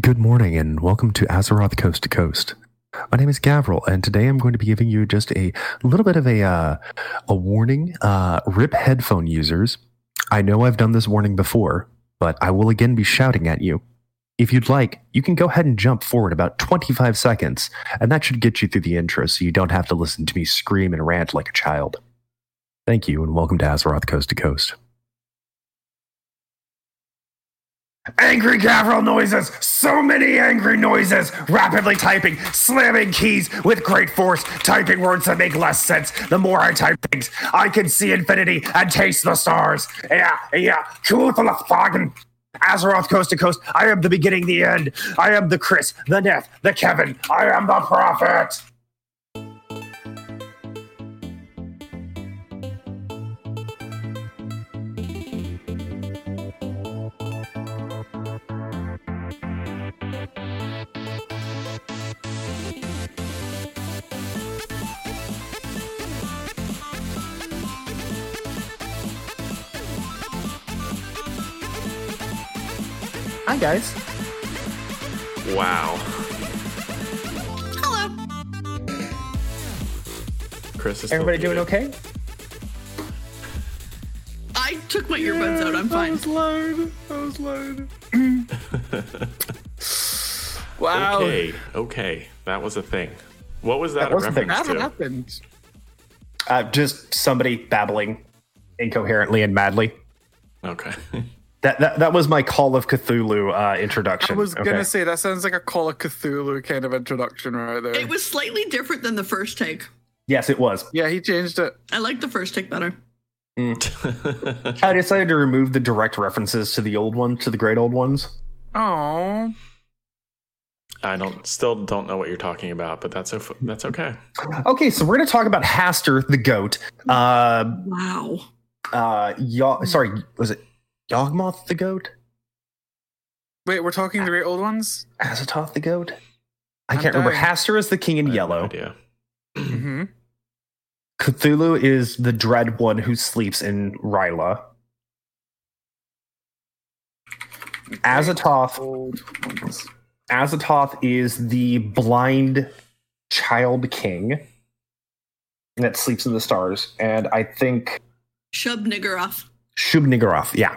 Good morning and welcome to Azeroth Coast to Coast. My name is Gavriil, and today I'm going to be giving you just a little bit of a uh, a warning. Uh, rip headphone users. I know I've done this warning before, but I will again be shouting at you. If you'd like, you can go ahead and jump forward about 25 seconds, and that should get you through the intro so you don't have to listen to me scream and rant like a child. Thank you, and welcome to Azeroth Coast to Coast. Angry Gavriil noises! So many angry noises! Rapidly typing, slamming keys with great force, typing words that make less sense. The more I type things, I can see infinity and taste the stars. Yeah, yeah. Cool the Kuuthalafhagen. Azeroth coast to coast. I am the beginning, the end. I am the Chris, the Neth, the Kevin. I am the prophet. Hi, guys. Wow. Hello. Chris is Everybody still doing okay? I took my earbuds out. I'm fine. loud. That was loud. wow. Okay, okay. That was a thing. What was that, That a was a thing. reference That to? happened. Uh, just somebody babbling incoherently and madly. Okay. That, that, that was my Call of Cthulhu uh, introduction. I was okay? gonna say that sounds like a Call of Cthulhu kind of introduction right there. It was slightly different than the first take. Yes, it was. yeah, he changed it. I like the first take better. I decided to remove the direct references to the old ones, to the great old ones. Oh, I don't still don't know what you're talking about, but that's o- that's okay. Okay, so we're going to talk about Hastur the goat. Uh, Wow. uh, Yo- sorry, was it Yawgmoth the goat? wait, we're talking the great old ones. Azathoth the goat? I I'm can't remember. dying. Hastur is the king in I have no yellow. idea. Mm-hmm. Cthulhu is the dread one who sleeps in R'lyeh. Azathoth, Old. Azathoth is the blind child king that sleeps in the stars, and I think Shub Niggeroth, Shub-Niggurath. Yeah,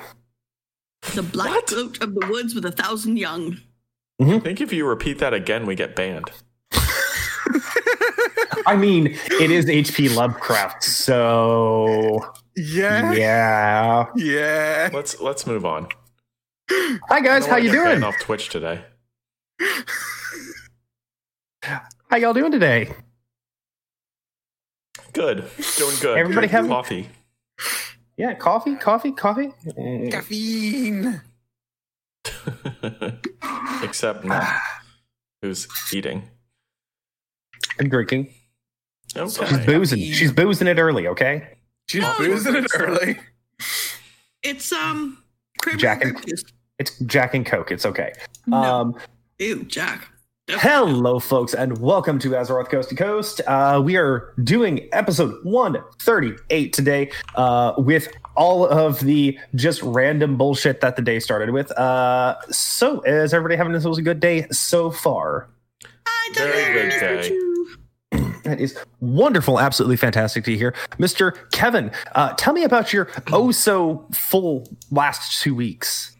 the black What? goat of the woods with a thousand young. Mm-hmm. I think if you repeat that again, we get banned. I mean it is H.P. Lovecraft, so Yeah. yeah. Yeah. Let's let's move on. Hi guys, how you doing? Off Twitch today. How y'all doing today? Good, doing good. Everybody have- coffee. Yeah, coffee, coffee, coffee. Caffeine. Except Nat, who's eating. I'm drinking. She's boozing. She's boozing it early. Okay. She's Oh, boozing it early. It's um Jack and- juice. It's Jack and Coke. It's okay. No. Um, Ew, Jack. Hello, folks, and welcome to Azeroth Coast to Coast. Uh, we are doing episode 138 today uh, with all of the just random bullshit that the day started with. Uh, so, is everybody having this was a good day so far? Very good day. That is wonderful, absolutely fantastic to hear. Mr. Kevin, uh, tell me about your oh so full last two weeks.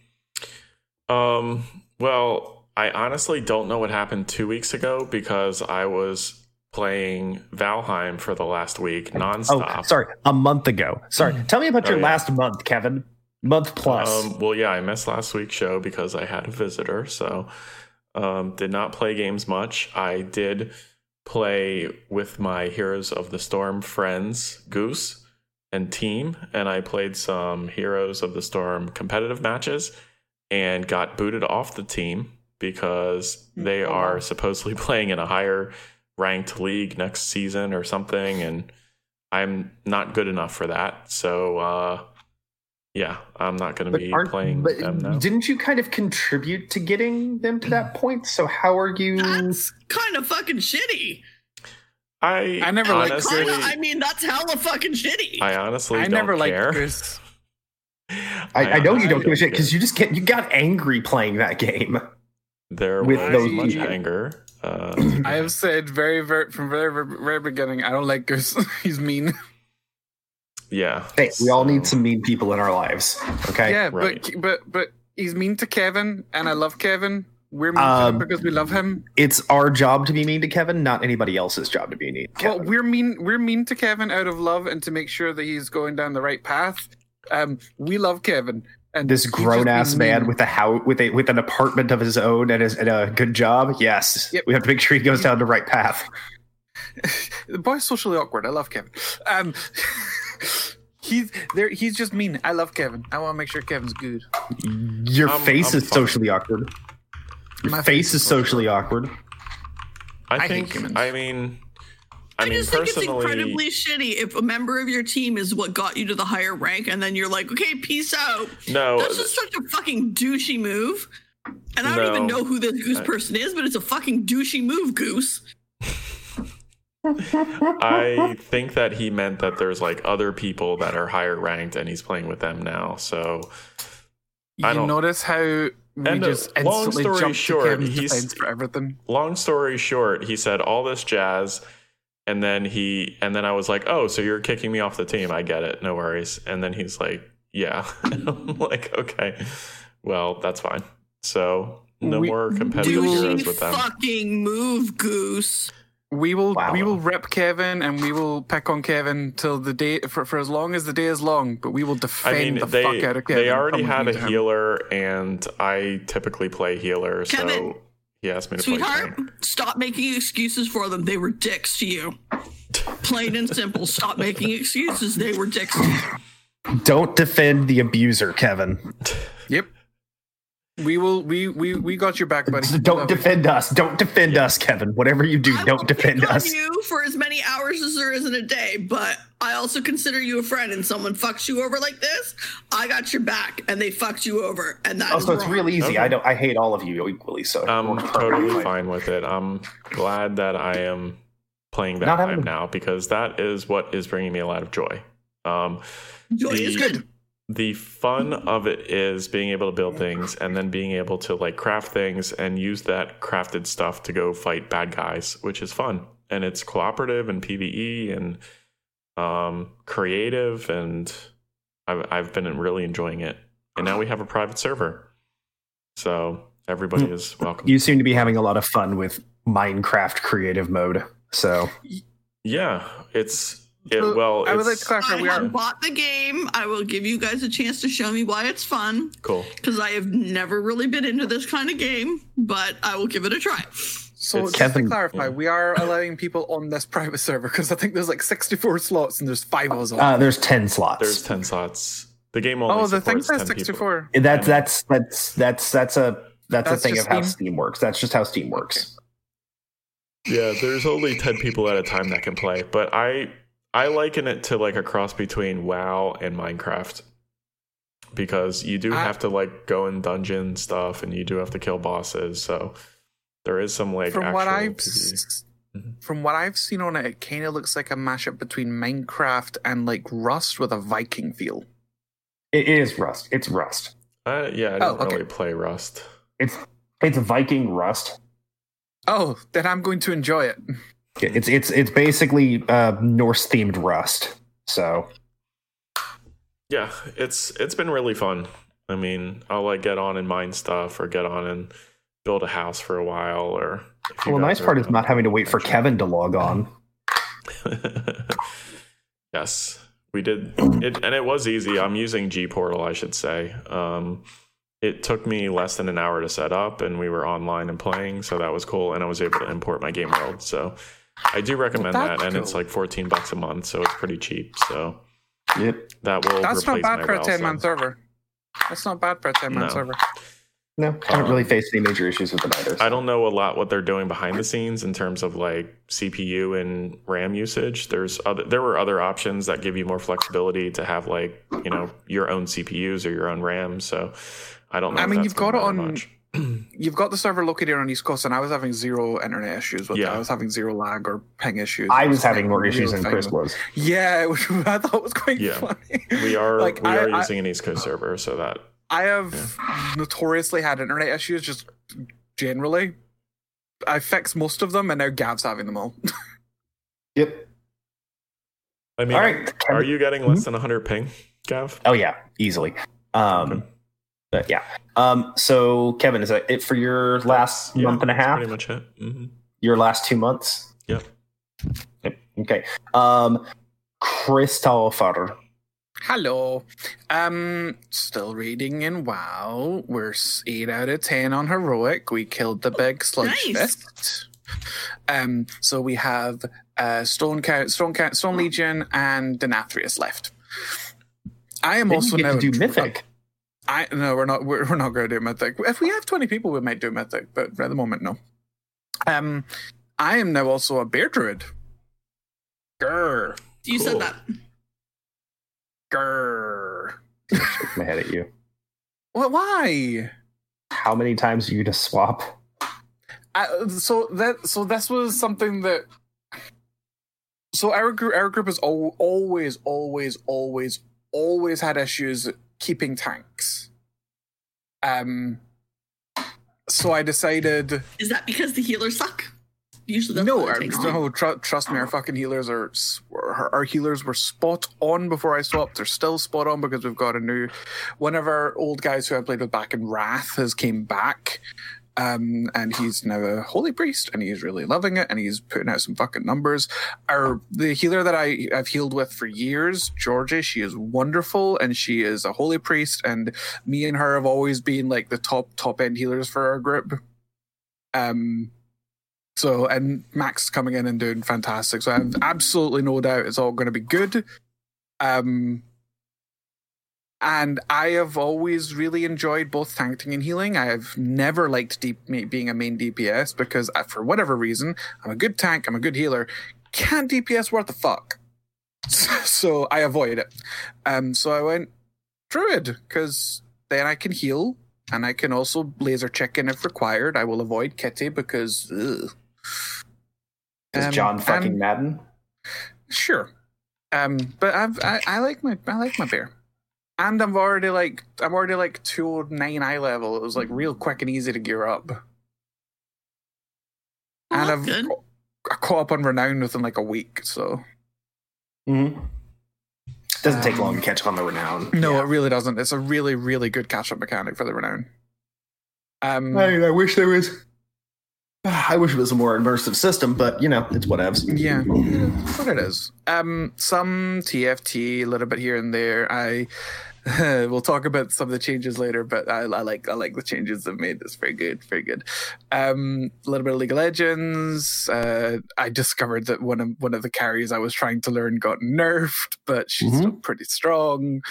Um. Well, I honestly don't know what happened two weeks ago because I was playing Valheim for the last week nonstop. Oh, sorry, a month ago. Sorry, tell me about Oh, your yeah. last month, Kevin. Month plus. Um, well, yeah, I missed last week's show because I had a visitor, so um, did not play games much. I did play with my Heroes of the Storm friends, Goose and team, and I played some Heroes of the Storm competitive matches and got booted off the team because they are supposedly playing in a higher ranked league next season or something, and I'm not good enough for that. So, uh, yeah, I'm not going to be playing but them now. didn't you kind of contribute to getting them to that point? So how are you? That's kind of fucking shitty. I I never liked honestly, Kinda, I mean, that's hella fucking shitty. I honestly I don't never liked care. Chris. I, I know you don't give a shit because you just get you got angry playing that game. There With was those much anger. Uh, I have said very, very from very, very, very beginning. I don't like Goose. He's mean. yeah. Hey, we all need some mean people in our lives. Okay. yeah, right. but but but he's mean to Kevin, and I love Kevin. We're mean to Um, him because we love him. It's our job to be mean to Kevin, not anybody else's job to be mean to Well, we're mean. We're mean to Kevin out of love and to make sure that he's going down the right path. Um, we love Kevin, and this grown ass man with a house with a with an apartment of his own and, his, and a good job. Yes, Yep. we have to make sure he goes down the right path. the boy's socially awkward. I love Kevin. Um, he's there. He's just mean. I love Kevin. I want to make sure Kevin's good. Your I'm- face I'm is fine. socially awkward. Your My face is socially awkward. I hate think. humans. I mean, I, I, mean just think it's incredibly shitty if a member of your team is what got you to the higher rank, and then you're like, okay, peace out. no. That's just such a fucking douchey move. And I don't even know who this goose I- person is, but it's a fucking douchey move, Goose. I think that he meant that there's like other people that are higher ranked, and he's playing with them now. So You I don't- notice how we And, uh, just long instantly story jump short, to Kevin's he's- for everything. long story short, he said all this jazz, and then he and then I was like, "Oh, so you're kicking me off the team? I get it, no worries." And then he's like, "Yeah," I'm like, "Okay, well, that's fine." So no We- more competitive will- heroes with them. fucking move, Goose. We will Wow. we will rip Kevin and we will pick on Kevin till the day for, for as long as the day is long, but we will I defend mean, the they fuck out of Kevin. they already had a me to him. healer, and I typically play healer, Kevin, so he asked me to. Sweetheart, tank. stop making excuses for them. They were dicks to you. Plain and simple. Stop making excuses. They were dicks to you. Don't defend the abuser, Kevin. Yep. We will we we we got your back, buddy. Don't defend us. Don't defend us, Kevin. Whatever you do, I don't will defend pick on us. you for as many hours as there is in a day, but I also consider you a friend. And someone fucks you over like this, I got your back, and they fucked you over, and that is Also, it's real easy. Okay. I don't. I hate all of you equally. So I'm totally fine. fine with it. I'm glad that I am playing that Not having time now because that is what is bringing me a lot of joy. Um, Joy is good. The fun of it is being able to build things and then being able to like craft things and use that crafted stuff to go fight bad guys, which is fun. And it's cooperative and PVE and um, creative, and I've I've been really enjoying it. And now we have a private server, so everybody is welcome. You seem to be having a lot of fun with Minecraft creative mode. So Yeah, it's it, So, well. I would like to clarify I we have are bought the game. I will give you guys a chance to show me why it's fun cool. because I have never really been into this kind of game, but I will give it a try. so It's- just Kevin- to clarify, yeah. we are allowing people on this private server because I think there's like 64 slots and there's five of us on. uh, there's ten slots. There's ten slots. The game only oh, the thing says 10 people. 64. That's that's that's that's that's a that's, That's a thing just of how Steam? Steam works. That's just how Steam works. Yeah, there's only 10 people at a time that can play, but I I liken it to like a cross between WoW and Minecraft. Because you do I- have to like go in dungeon stuff and you do have to kill bosses, so there is some like from what I've PvE. s- Mhm. from what I've seen on it, it kind of looks like a mashup between Minecraft and like Rust with a Viking feel. It is Rust. It's Rust. Uh, yeah, I Oh, don't okay. really play Rust. It's it's Viking Rust. Oh, then I'm going to enjoy it. It's it's it's basically uh, Norse themed Rust. So Yeah, it's it's been really fun. I mean, I'll like get on and mine stuff or get on and build a house for a while or well, the nice part is not having to wait for Kevin to log on. yes, we did it, and it was easy. I'm using G Portal, I should say. Um, it took me less than an hour to set up, and we were online and playing, so that was cool. And I was able to import my game world. So I do recommend Well, that, that's and it's like 14 bucks a month, so it's pretty cheap. So Yep. that will That's not bad for a 10 man subs. server. That's not bad for a 10 man No. server. No, I haven't really Um, faced any major issues with it either. I don't know a lot what they're doing behind the scenes in terms of like CPU and RAM usage. There's other there were other options that give you more flexibility to have like, you know, your own CPUs or your own RAM. So I don't know. I if mean, that's you've got it on- much. You've got the server located on East Coast, and I was having zero internet issues with it. Yeah. I was having zero lag or ping issues. I was having more issues than Chris was. Yeah, which I thought was quite Yeah. funny. We are Like, we I- are I- using an East Coast server, so that I have notoriously had internet issues just generally. I fixed most of them, and now Gav's having them all. Yep. I mean, All right. are you getting less than 100 ping, Gav? Oh yeah, easily. Um, Okay. But yeah. Um, so Kevin, is that it for your last Yeah, month and a half? Pretty much it. hmm Your last two months? Yep. Yep. Okay. Um, Christopher. Hello. Um, still reading in WoW. We're eight out of ten on heroic. We killed the big sludge nice. fist. Um, so we have uh, Stone Count, Stone Count, Stone Legion, and Denathrius left. I am Didn't also you get now to do mythic. I no, we're not. We're, we're not going to do mythic. If we have twenty people, we might do mythic, but at the moment, no. Um, I am now also a bear druid. Grr, You Cool. said that. grr. Shake my head at you. What? Why? How many times are you to swap? I, so that so this was something that. So our group, our group has al- always, always, always, always had issues keeping tanks. Um. So I decided. Is that because the healers suck? Usually no, what it our, takes. no, tr- trust me, our fucking healers are our, our healers were spot on before I swapped. They're still spot on because we've got a new one of our old guys who I played with back in Wrath has came back. Um, and he's now a holy priest, and he's really loving it, and he's putting out some fucking numbers. Our the healer that I I've healed with for years, Georgia, she is wonderful, and she is a holy priest, and me and her have always been like the top top end healers for our group. Um, so and Max coming in and doing fantastic. So I have absolutely no doubt it's all going to be good. Um, and I have always really enjoyed both tanking and healing. I have never liked deep, being a main DPS because, uh, for whatever reason, I'm a good tank, I'm a good healer. Can't DPS worth the fuck. So I avoid it. Um, so I went druid because then I can heal and I can also laser chicken if required. I will avoid Kitty because. Ugh. Is Um, John fucking and- Madden? Sure. Um, but I've, I I like my I like my bear, and I'm already like I'm already like two oh nine eye level. It was like real quick and easy to gear up, Well, and I've good. I caught up on renown within like a week. So Mm-hmm. Doesn't take Um, long to catch up on the renown. no, Yeah. it really doesn't. It's a really really good catch up mechanic for the renown. Um, I, I wish there was. I wish it was a more immersive system, but you know, it's whatevs. Yeah, it's what it is. Um, some TFT, a little bit here and there. I we'll talk about some of the changes later, but I, I like I like the changes they've made. It's very good, very good. Um, a little bit of League of Legends. Uh, I discovered that one of one of the carries I was trying to learn got nerfed, but she's Mhm. still pretty strong.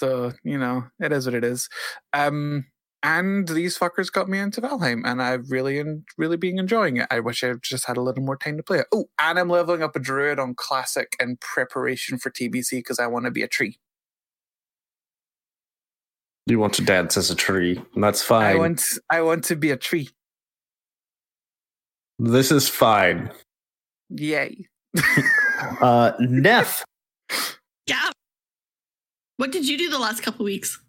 So you know, it is what it is. Um, and these fuckers got me into Valheim, and I've really, en- really been enjoying it. I wish I just had a little more time to play it. Oh, and I'm leveling up a druid on classic in preparation for TBC because I want to be a tree. You want to dance as a tree, and that's I fine. want, I want to be a tree. this is fine. Yay! Uh, Neff, Yeah. What did you do the last couple weeks?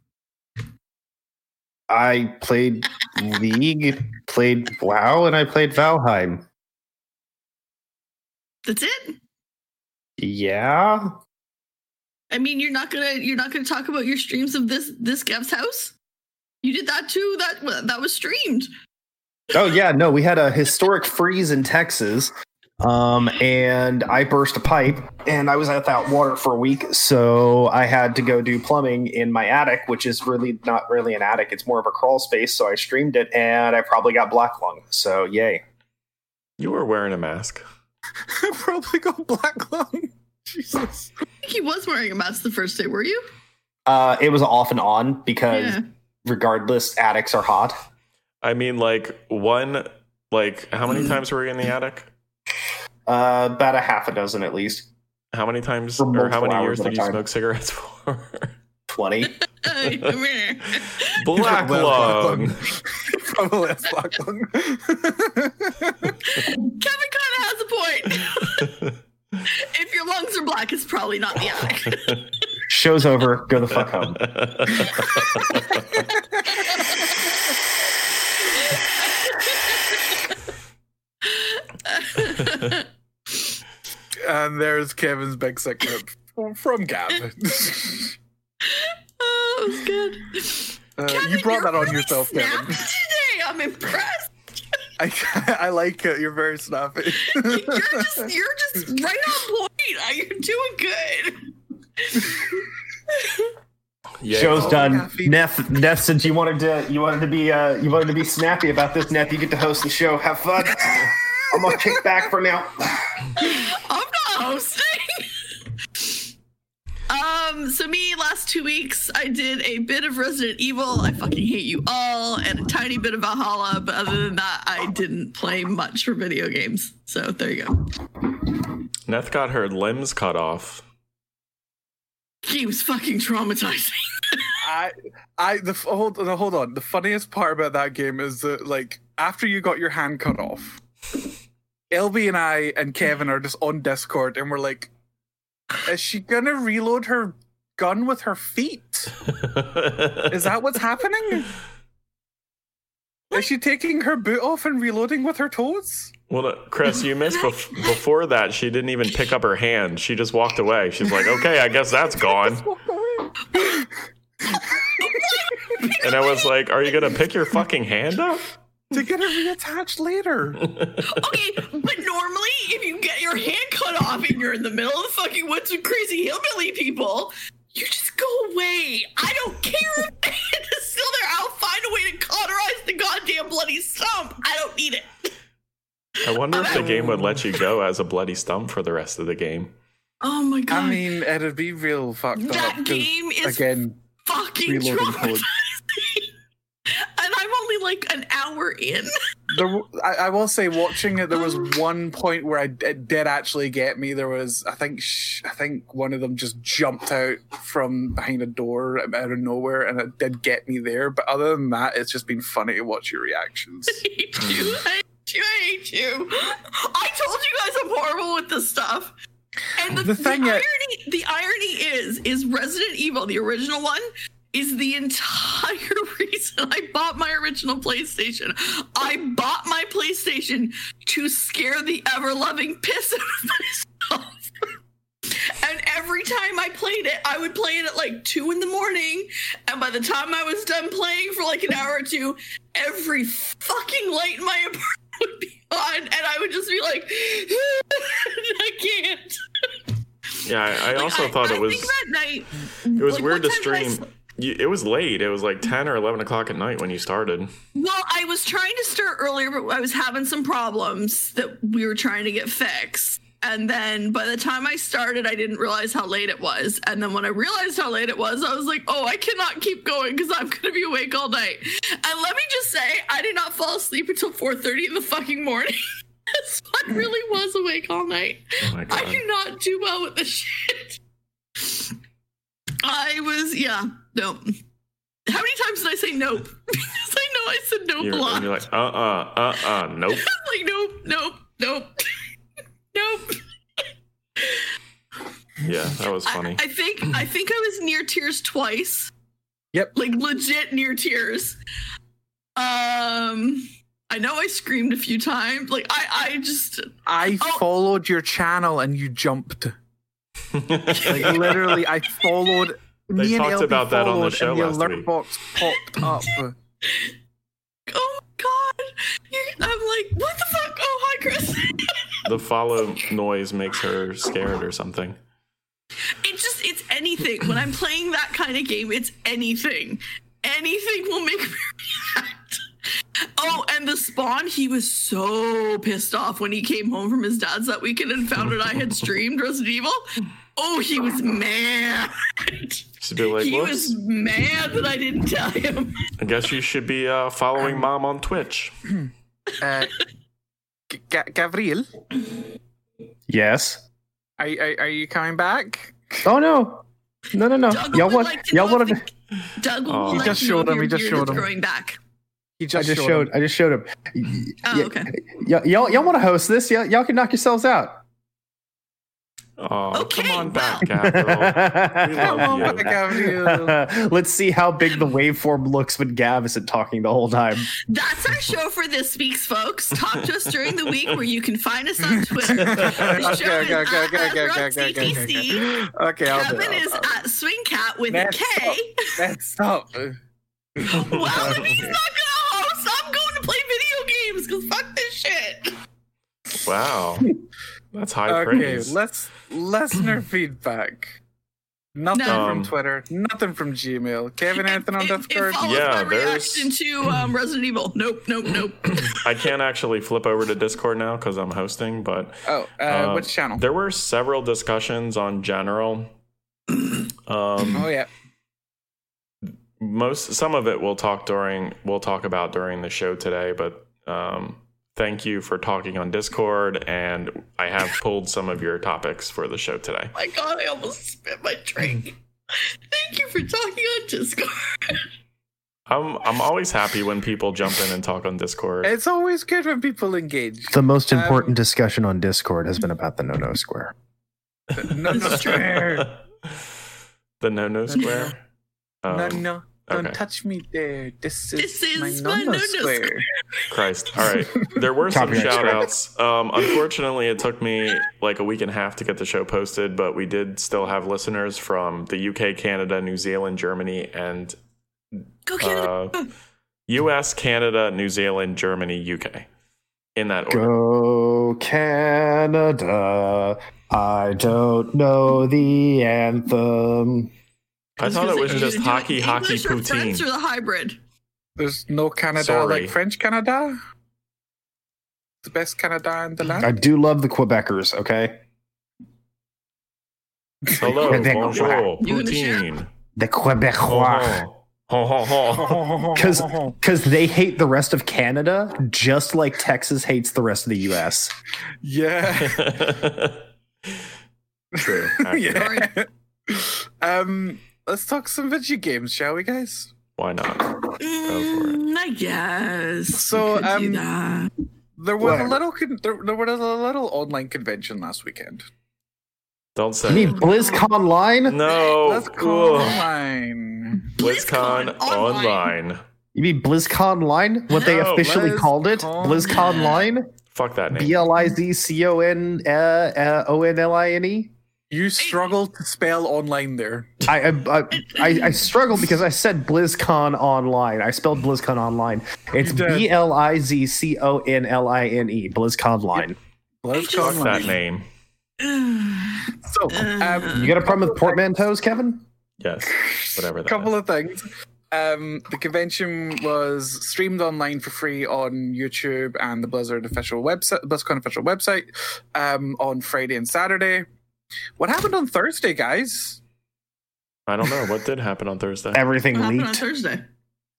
I played League, played WoW, and I played Valheim. That's it. Yeah, I mean, you're not gonna you're not gonna talk about your streams of this this Gav's house. You did that too. That that was streamed. Oh yeah, no, we had a historic freeze in Texas. Um, and I burst a pipe and I was without water for a week, so I had to go do plumbing in my attic, which is really not really an attic, it's more of a crawl space. So I streamed it and I probably got black lung. So yay. You were wearing a mask. I probably got black lung. Jesus. I think he was wearing a mask the first day. Were you? Uh it was off and on because Yeah. regardless, attics are hot. I mean, like one, like how many times were you in the attic? Uh, about a half a dozen at least. How many times or how many years did you time. smoke cigarettes for? 20. Black lung. From the last black lung. Kevin kind of has a point. if your lungs are black, it's probably not the act. Show's over. Go the fuck home. And there's Kevin's big secret from, from Gab. Oh, that was good. Uh, Kevin, you brought that on really yourself, snappy Kevin. Today, I'm impressed. I, I like it. You're very snappy. You're just, you're just right on point. You're doing good. Yeah. Show's Oh, done. happy- Neff, Neff, since you wanted to, you wanted to be, uh, you wanted to be snappy about this. Neff, you get to host the show. Have fun. I'm gonna kick back for now. I'm not hosting. Um, so me last two weeks I did a bit of Resident Evil. I fucking hate you all, and a tiny bit of Valhalla. But other than that, I didn't play much for video games. So there you go. Neth got her limbs cut off. He was fucking traumatizing. I, I, the hold, no, hold on. The funniest part about that game is that, like, after you got your hand cut off, LB and I and Kevin are just on Discord, and we're like, "Is she gonna reload her gun with her feet? Is that what's happening? Is she taking her boot off and reloading with her toes?" Well, Chris, you missed bef- before that. She didn't even pick up her hand. She just walked away. She's like, "Okay, I guess that's gone." And I was like, "Are you gonna pick your fucking hand up?" To get it reattached later. Okay, but normally if you get your hand cut off and you're in the middle of the fucking woods with crazy hillbilly people, you just go away. I don't care if the hand is still there. I'll find a way to cauterize the goddamn bloody stump. I don't need it. I wonder if the game would let you go as a bloody stump for the rest of the game. Oh my god. I mean, it'd be real fucked up. That game is again. fucking reloading code. traumatizing. and I'm only like an hour in. There, I, I will say, watching it, there was one point where I it did actually get me. There was, I think, sh- I think one of them just jumped out from behind a door out of nowhere, and it did get me there. But other than that, it's just been funny to watch your reactions. I hate you. I hate you. I hate you. I told you guys I'm horrible with this stuff. And the, The the, irony, the irony is, is Resident Evil, the original one, is the entire reason I bought my original PlayStation. I bought my PlayStation to scare the ever-loving piss out of myself. And every time I played it, I would play it at like two in the morning. And by the time I was done playing for like an hour or two, every fucking light in my apartment would be on. And I would just be like, I can't. Yeah, I, I Like, also thought I it was think that night. it was like, weird to I stream. It was late. It was like ten or eleven o'clock at night when you started. Well, I was trying to start earlier, but I was having some problems that we were trying to get fixed. And then by the time I started, I didn't realize how late it was. And then when I realized how late it was, I was like, oh, I cannot keep going because I'm going to be awake all night. And let me just say, I did not fall asleep until 4.30 in the fucking morning. so I really was awake all night. Oh I do not do well with this shit. I was, yeah, no. How many times did I say nope? because I know I said nope You're, a lot. and you're like, uh, uh, uh, uh, nope. like nope, nope, nope, nope. Yeah, that was I, funny. I think I think I was near tears twice. Yep. Like legit near tears. Um, I know I screamed a few times. Like I, I just I Oh. followed your channel and you jumped. Like literally, I followed. They me talked about that on the followed, show and the last alert week. box popped up. oh god. You're, I'm like, what the fuck? Oh hi, Chris. the follow noise makes her scared or something. It's just it's anything. When I'm playing that kind of game, it's anything. Anything will make me react. Oh, and the spawn, he was so pissed off when he came home from his dad's that weekend and found out I had streamed Resident Evil. Oh, he was mad. She'd be like, he "Whoops! was mad that I didn't tell him. I guess you should be uh, following mom on Twitch." Uh, G- G- Gabriel, Yes. are, are are you coming back? Oh no. No, no, no. Doug Y'all would want? like to y'all know if to- Doug will Oh. He let just you showed know him, if he just your beard showed is him. growing back. He I just, just showed. showed. him. I just showed him. Oh, Y- okay. y- y'all, y'all want to host this? Y'all, y'all can knock yourselves out. Oh, Okay, come on back, well. Gabriel. We Come on love you. back, Gabriel. Let's see how big the waveform looks when Gav isn't talking the whole time. That's our show for this week's folks. Talk to us during the week where you can find us on Twitter. The Okay, show okay, is okay, at okay, okay, I'll do Kevin it. is at Swingkat with a Man, K. Let's stop. Well, if he's not gonna host, I'm going to play video games because fuck this shit. Wow. That's high Okay, praise. let's listener feedback. Nothing No. from Um, Twitter, nothing from Gmail. Kevin, anything on It, it, Discord? Yeah, my there's- reaction to um, Resident Evil. Nope, nope, nope. I can't actually flip over to Discord now because I'm hosting, but Oh, uh, uh, which channel? there were several discussions on general. Um, Oh yeah. most some of it we'll talk during we'll talk about during the show today but um thank you for talking on discord and i have pulled some of your topics for the show today my god, I almost spit my drink. Thank you for talking on Discord. i'm i'm always happy when people jump in and talk on discord It's always good when people engage. The most Um, important discussion on Discord has been about the no no square. No, no, square. the no no square no, Um, no. Don't okay. touch me there. This is, This is my my no-no no-no square. Christ. All right. There were some Copyright shout outs. Um, unfortunately, it took me like a week and a half to get the show posted, but we did still have listeners from the UK, Canada, New Zealand, Germany, and Go Canada. uh, US, Canada, New Zealand, Germany, UK. In that order. Go Canada. I don't know the anthem. I thought it was just you do it hockey, hockey, English or French poutine. or the hybrid. There's no Canada Sorry. like French Canada. The best Canada in the land. I do love the Quebecers, okay? Hello, Quebec. bonjour, You poutine. The Quebecois. Because because they hate the rest of Canada just like Texas hates the rest of the U.S. yeah. True. yeah. um, let's talk some video games, shall we, guys? Why not? Mm, I guess. So, we could do um. There was a little con- there, there was a little online convention last weekend. Don't You say mean. BlizzCon Online? No. Let's go Ugh. online. BlizzCon BlizzCon online. online. You mean BlizzConline? What they No, officially called it? BlizzCon. BlizzConline? Fuck that name. B L I Z C O N uh, uh, O N L I N E? You struggled to spell online there. I, I, I, I struggle because I said BlizzCon online. I spelled BlizzCon online. It's B L I Z C O N L I N E. BlizzConline. Let's Fuck that name. So, um, You got a problem with portmanteaus, Kevin? Yes. Whatever a couple is. of things. Um, the convention was streamed online for free on YouTube and the Blizzard official website, BlizzCon official website, um, on Friday and Saturday. What happened on Thursday, guys? I don't know. What did happen on Thursday? Everything What happened on. Thursday?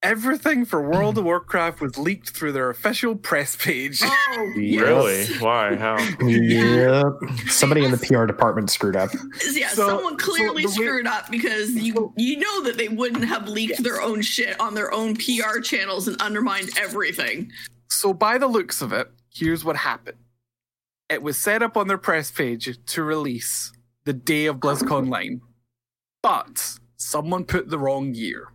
Everything for World of Warcraft was leaked through their official press page. Oh, Yes. Really? Why? How? Yep. Somebody in the PR department screwed up. Yeah, So- someone clearly so the way- screwed up because you you know that they wouldn't have leaked Yes. their own shit on their own PR channels and undermined everything. So, by the looks of it, here's what happened it was set up on their press page to release the day of BlizzConline, but someone put the wrong year.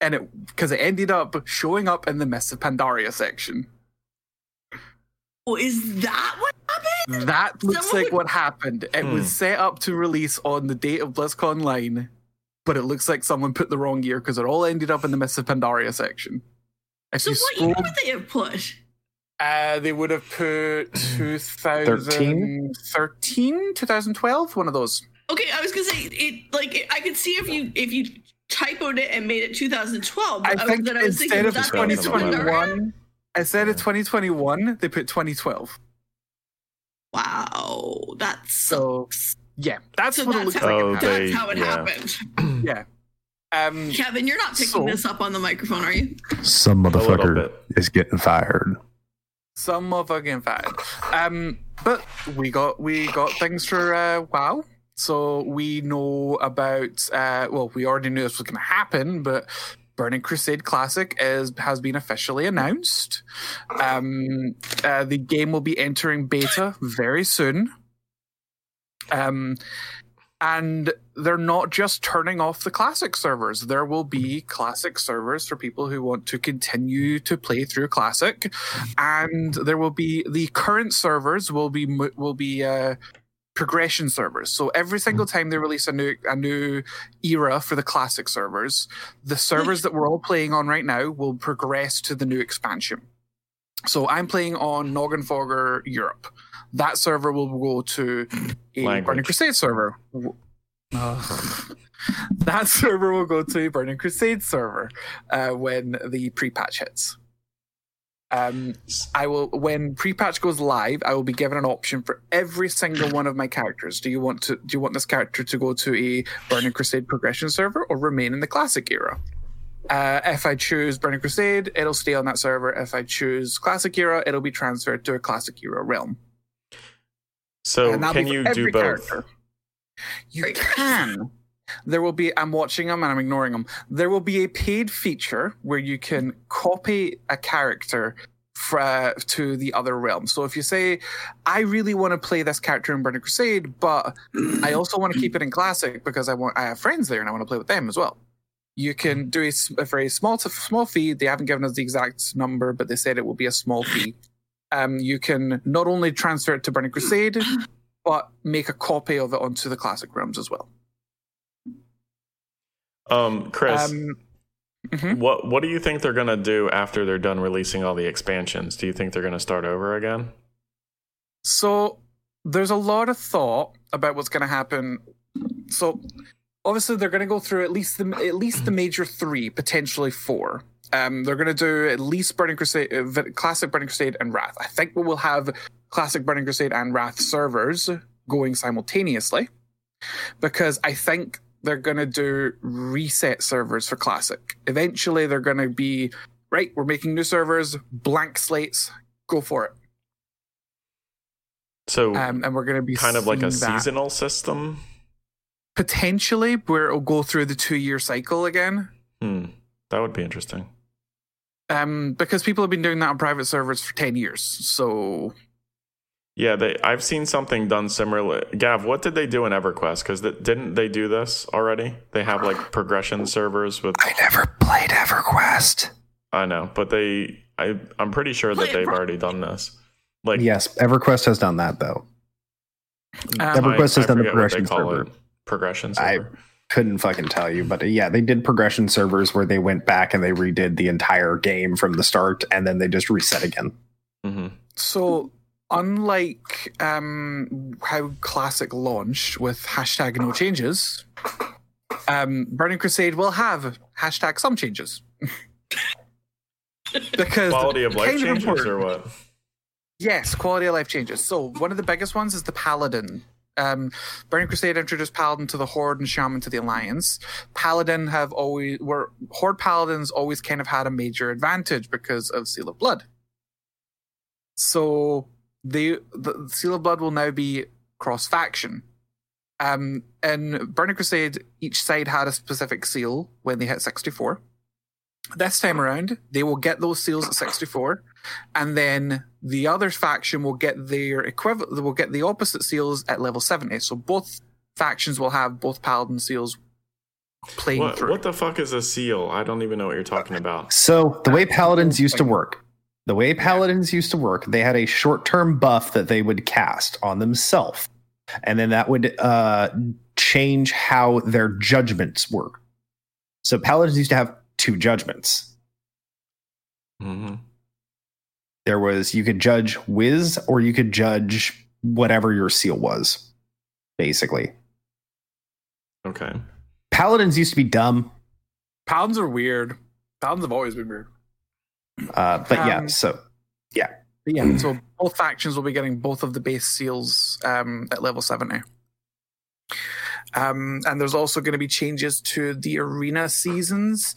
And it because it ended up showing up in the Mists of Pandaria section. Oh, is that what happened? That looks Someone like would- what happened. It Hmm. was set up to release on the date of BlizzConline, but it looks like someone put the wrong year because it all ended up in the Mists of Pandaria section. If So you what scroll year would they have put? Uh, they would have put 2013, 2012, one of those. Okay, I was gonna say it. Like I could see if you if you typoed it and made it 2012. I but think then I was thinking, instead of was that when it's 2021, instead of 2021, they put 2012. Wow, that's So, yeah, that's so what it looks how, like. Oh, it that's they- how it yeah. happened. yeah. Um, Kevin, you're not picking So- this up on the microphone, are you? Some motherfucker is getting fired. Some motherfucking fired. Um, but we got we got things for uh, WoW. So we know about uh, well, we already knew this was going to happen, but Burning Crusade Classic is has been officially announced. Um, uh, the game will be entering beta very soon. Um, and they're not just turning off the classic servers. There will be classic servers for people who want to continue to play through classic, and there will be the current servers will be will be uh, progression servers. So every single time they release a new a new era for the classic servers, the servers that we're all playing on right now will progress to the new expansion. So I'm playing on Noggenfogger Europe. That server will go to a Language. Burning Crusade server. Ugh. that server will go to a Burning Crusade server uh, when the pre-patch hits. Um, I will when pre-patch goes live, I will be given an option for every single one of my characters. Do you want to do you want this character to go to a Burning Crusade progression server or remain in the classic era? Uh, if I choose Burning Crusade, it'll stay on that server. If I choose Classic Era, it'll be transferred to a Classic Era realm. So can you do both? character. You can. There will be. I'm watching them and I'm ignoring them. There will be a paid feature where you can copy a character fra uh, to the other realm. So if you say, "I really want to play this character in Burning Crusade, but I also want to keep it in Classic because I want I have friends there and I want to play with them as well." You can do a, a very small small fee. They haven't given us the exact number, but they said it will be a small fee. Um, you can not only transfer it to Burning Crusade, but make a copy of it onto the classic realms as well. Um, Chris, Um, mhm. what what do you think they're gonna do after they're done releasing all the expansions? Do you think they're gonna start over again? So there's a lot of thought about what's going to happen. So obviously they're going to go through at least the at least the major three, potentially four. Um, they're going to do at least Burning Crusade, uh, Classic Burning Crusade, and Wrath. I think we will have Classic Burning Crusade and Wrath servers going simultaneously because I think they're going to do reset servers for Classic. Eventually, they're going to be right. We're making new servers, blank slates. Go for it. So Um, and we're going to be kind of like a seasonal system. potentially where it'll go through the two year cycle again. Hmm, that would be interesting. Um, because people have been doing that on private servers for ten years. So Yeah, they. I've seen something done similar. Gav, what did they do in EverQuest? Because didn't they do this already? They have like progression servers with. I never played EverQuest. I know, but they. I I'm pretty sure that they've already done this. Like Yes, EverQuest has done that though. um, EverQuest has done the forget what they progression call server. it. Progression I- server. Couldn't fucking tell you, but yeah, they did progression servers where they went back and they redid the entire game from the start, and then they just reset again. hmm so unlike um how classic launched with hashtag no changes, um Burning Crusade will have hashtag some changes. because Quality of life changes important. or what? Yes, quality of life changes. So one of the biggest ones is the Paladin. Um, Burning Crusade introduced Paladin to the Horde and Shaman to the Alliance. Paladin have always were Horde Paladins always kind of had a major advantage because of Seal of Blood. So they the Seal of Blood will now be cross faction. Um, in Burning Crusade, each side had a specific seal when they hit 64. This time around, they will get those seals at 64 and then the other faction will get their equivalent will get the opposite seals at level 70 so both factions will have both paladin seals playing What, through what the fuck is a seal? I don't even know what you're talking about. So the way paladins used to work, the way paladins used to work, they had a short-term buff that they would cast on themselves, and then that would uh, change how their judgments work. So paladins used to have two judgments. hmm There was you could judge whiz or you could judge whatever your seal was, basically. Okay. Paladins used to be dumb, paladins are weird paladins have always been weird uh, but yeah. Um, So but yeah so both factions will be getting both of the base seals um, at level 70 um, and there's also going to be changes to the arena seasons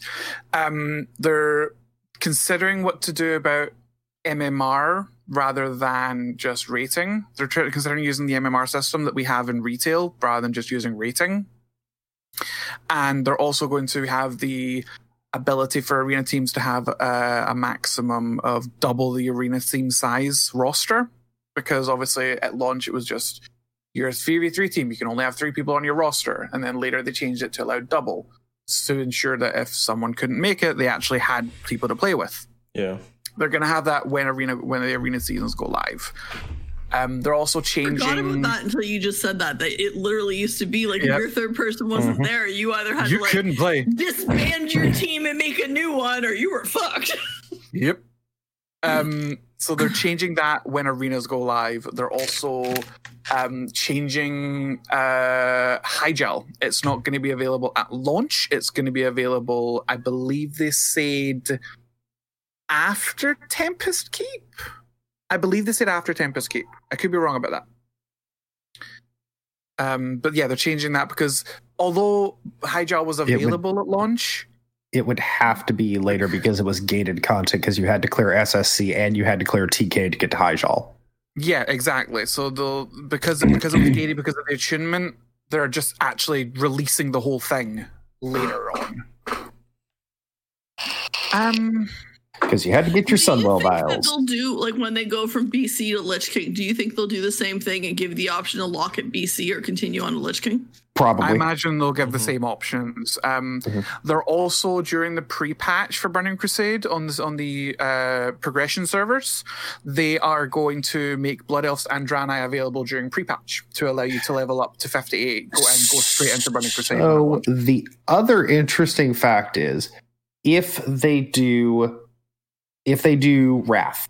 um, they're considering what to do about mmr rather than just rating they're considering using the mmr system that we have in retail rather than just using rating and they're also going to have the ability for arena teams to have uh, a maximum of double the arena team size roster because obviously at launch it was just you're a 3v3 team, you can only have three people on your roster. And then later they changed it to allow double to ensure that if someone couldn't make it, they actually had people to play with. Yeah. They're going to have that when arena when the arena seasons go live. Um, they're also changing. Forgot about changing. that until you just said that. That it literally used to be like Yep. if your third person wasn't Mhm. there, you either had You to like couldn't play. disband your team and make a new one, or you were fucked. Yep. Um, so they're changing that when arenas go live. They're also um, changing uh, Hyjal. It's not going to be available at launch. It's going to be available, I believe they said, after Tempest Keep. I believe they said after Tempest Keep. I could be wrong about that. Um, but yeah, they're changing that because although Hyjal was would- available at launch, It would have to be later because it was gated content because you had to clear SSC and you had to clear TK to get to Hyjal. Yeah, exactly. So the because because of the gated, because of the attunement, they're just actually releasing the whole thing later on. Um, Because you had to get your Sunwell think that vials. they'll do like when they go from BC to Lich King? Do you think they'll do the same thing and give the option to lock at BC or continue on to Lich King? Probably. I imagine they'll give the Mhm. same options. Um, Mhm. they're also during the pre-patch for Burning Crusade on this on the uh, progression servers. They are going to make Blood Elves and Draenei available during pre-patch to allow you to level up to fifty-eight go, and go straight into Burning Crusade. So the other interesting fact is if they do if they do Wrath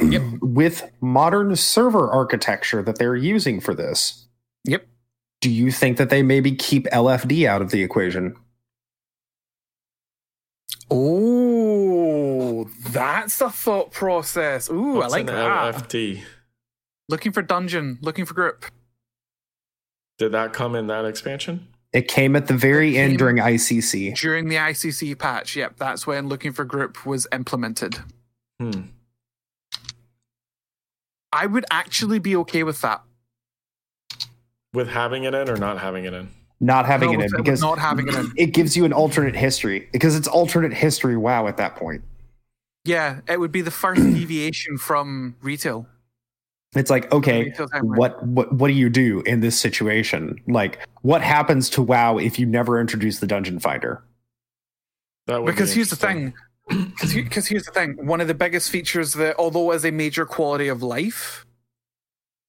Yep. with modern server architecture that they're using for this. Yep. Do you think that they maybe keep LFD out of the equation? Oh, that's the thought process. Ooh, What's I like an that. LFD? Looking for dungeon, looking for group. Did that come in that expansion? It came at the very It end during ICC. During the ICC patch, yep, that's when looking for group was implemented. Hmm. I would actually be okay with that. With having it in or not having it in? Not having No, it in because not having it in. it gives you an alternate history because it's alternate history wow at that point. Yeah, it would be the first deviation from retail. It's like, okay, what what what do you do in this situation? Like, what happens to WoW if you never introduce the dungeon finder? That would be Because here's the thing. Because here's the thing. One of the biggest features that, although as a major quality of life,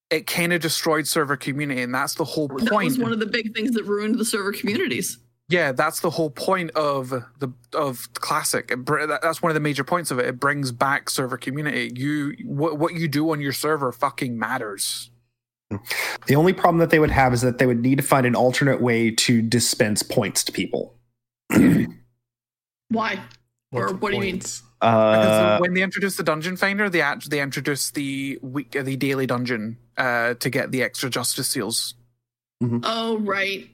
it kind of destroyed server community, and that's the whole That point. was one of the big things that ruined the server communities. Yeah, that's the whole point of the of classic. It, br- that's one of the major points of it. It brings back server community. You what what you do on your server fucking matters. The only problem that they would have is that they would need to find an alternate way to dispense points to people. Why? What's Or the what do you mean? Uh, when they introduced the dungeon finder, they act- they introduced the week the daily dungeon uh, to get the extra justice seals. Oh, right.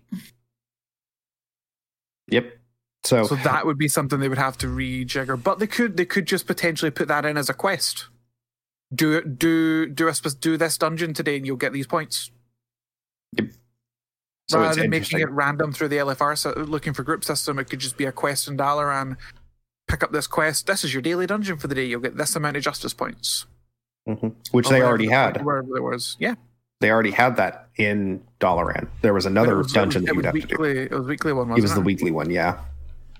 Yep. So, So that would be something they would have to rejigger. But they could they could just potentially put that in as a quest. Do it do do a do this dungeon today and you'll get these points. so Rather than making it random through the LFR so looking for group system, it could just be a quest in Dalaran. Pick up this quest. This is your daily dungeon for the day. You'll get this amount of justice points. Mhm. which Or they already had. Wherever there was. Yeah. They already had that in Dalaran. There was another was- dungeon it that was you'd have to do. weekly, It was weekly one, It wasn't was the weekly one, yeah.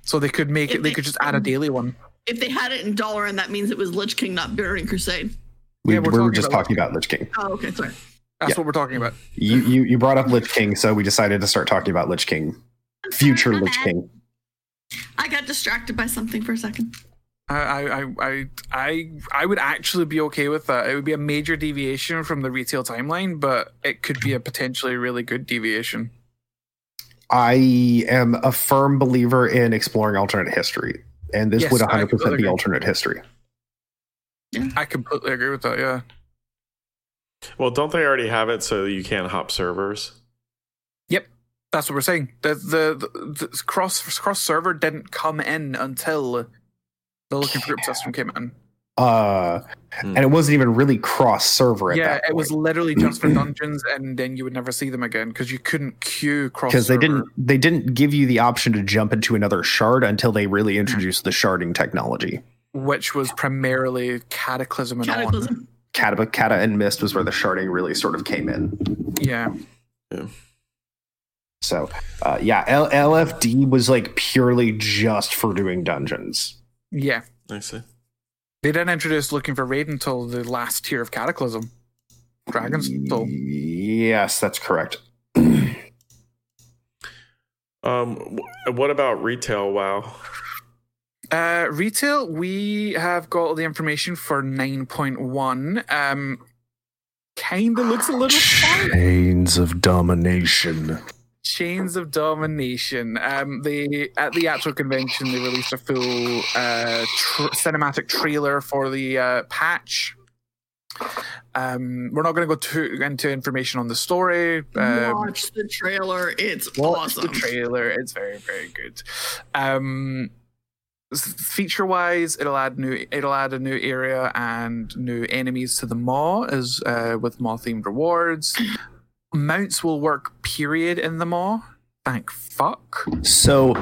So they could make If it. They they- could just add a daily one. If they had it in dollar, and that means it was Lich King, not Burning Crusade. We, Yeah, we're we were talking just about talking about Lich King. Oh, okay, sorry. That's Yeah. what we're talking about. You, you you brought up Lich King, so we decided to start talking about Lich King, I'm sorry, future my Lich bad. King. I got distracted by something for a second. I, I, I, I, I, I would actually be okay with that. It would be a major deviation from the retail timeline, but it could be a potentially really good deviation. I am a firm believer in exploring alternate history, and this Yes, would 100% be agree. alternate history. I completely agree with that. Yeah. Well, don't they already have it so you can't hop servers? Yep. That's what we're saying. The the, the, the cross cross server didn't come in until the looking for group system came in. Uh, Hmm. and it wasn't even really cross server yeah, that it was literally just for dungeons, and then you would never see them again because you couldn't queue cross. because they didn't they didn't give you the option to jump into another shard until they Hmm. really introduced the sharding technology. which was primarily Cataclysm and on. Cataclysm. Kata, Kata and Mist was where the sharding really sort of came in. Yeah. So, uh, yeah, L- LFD was like purely just for doing dungeons. Yeah. I see. They didn't introduce looking for raid until the last tier of Cataclysm. Dragon's Soul. Yes, that's correct. Um, what about retail? Wow. Uh, retail, we have got all the information for 9.1. Um, kind of looks a little fun. Chains of domination. Chains of Domination. Um, they at the actual convention they released a full uh, tr- cinematic trailer for the uh, patch. Um, we're not going to go too into information on the story. Um, Watch the trailer. It's Watch awesome. the trailer. It's very, very good. Um, feature wise, it'll add new. It'll add a new area and new enemies to the Maw, as uh, with Maw themed rewards. Mounts will work. Period in the Maw. Thank fuck. So,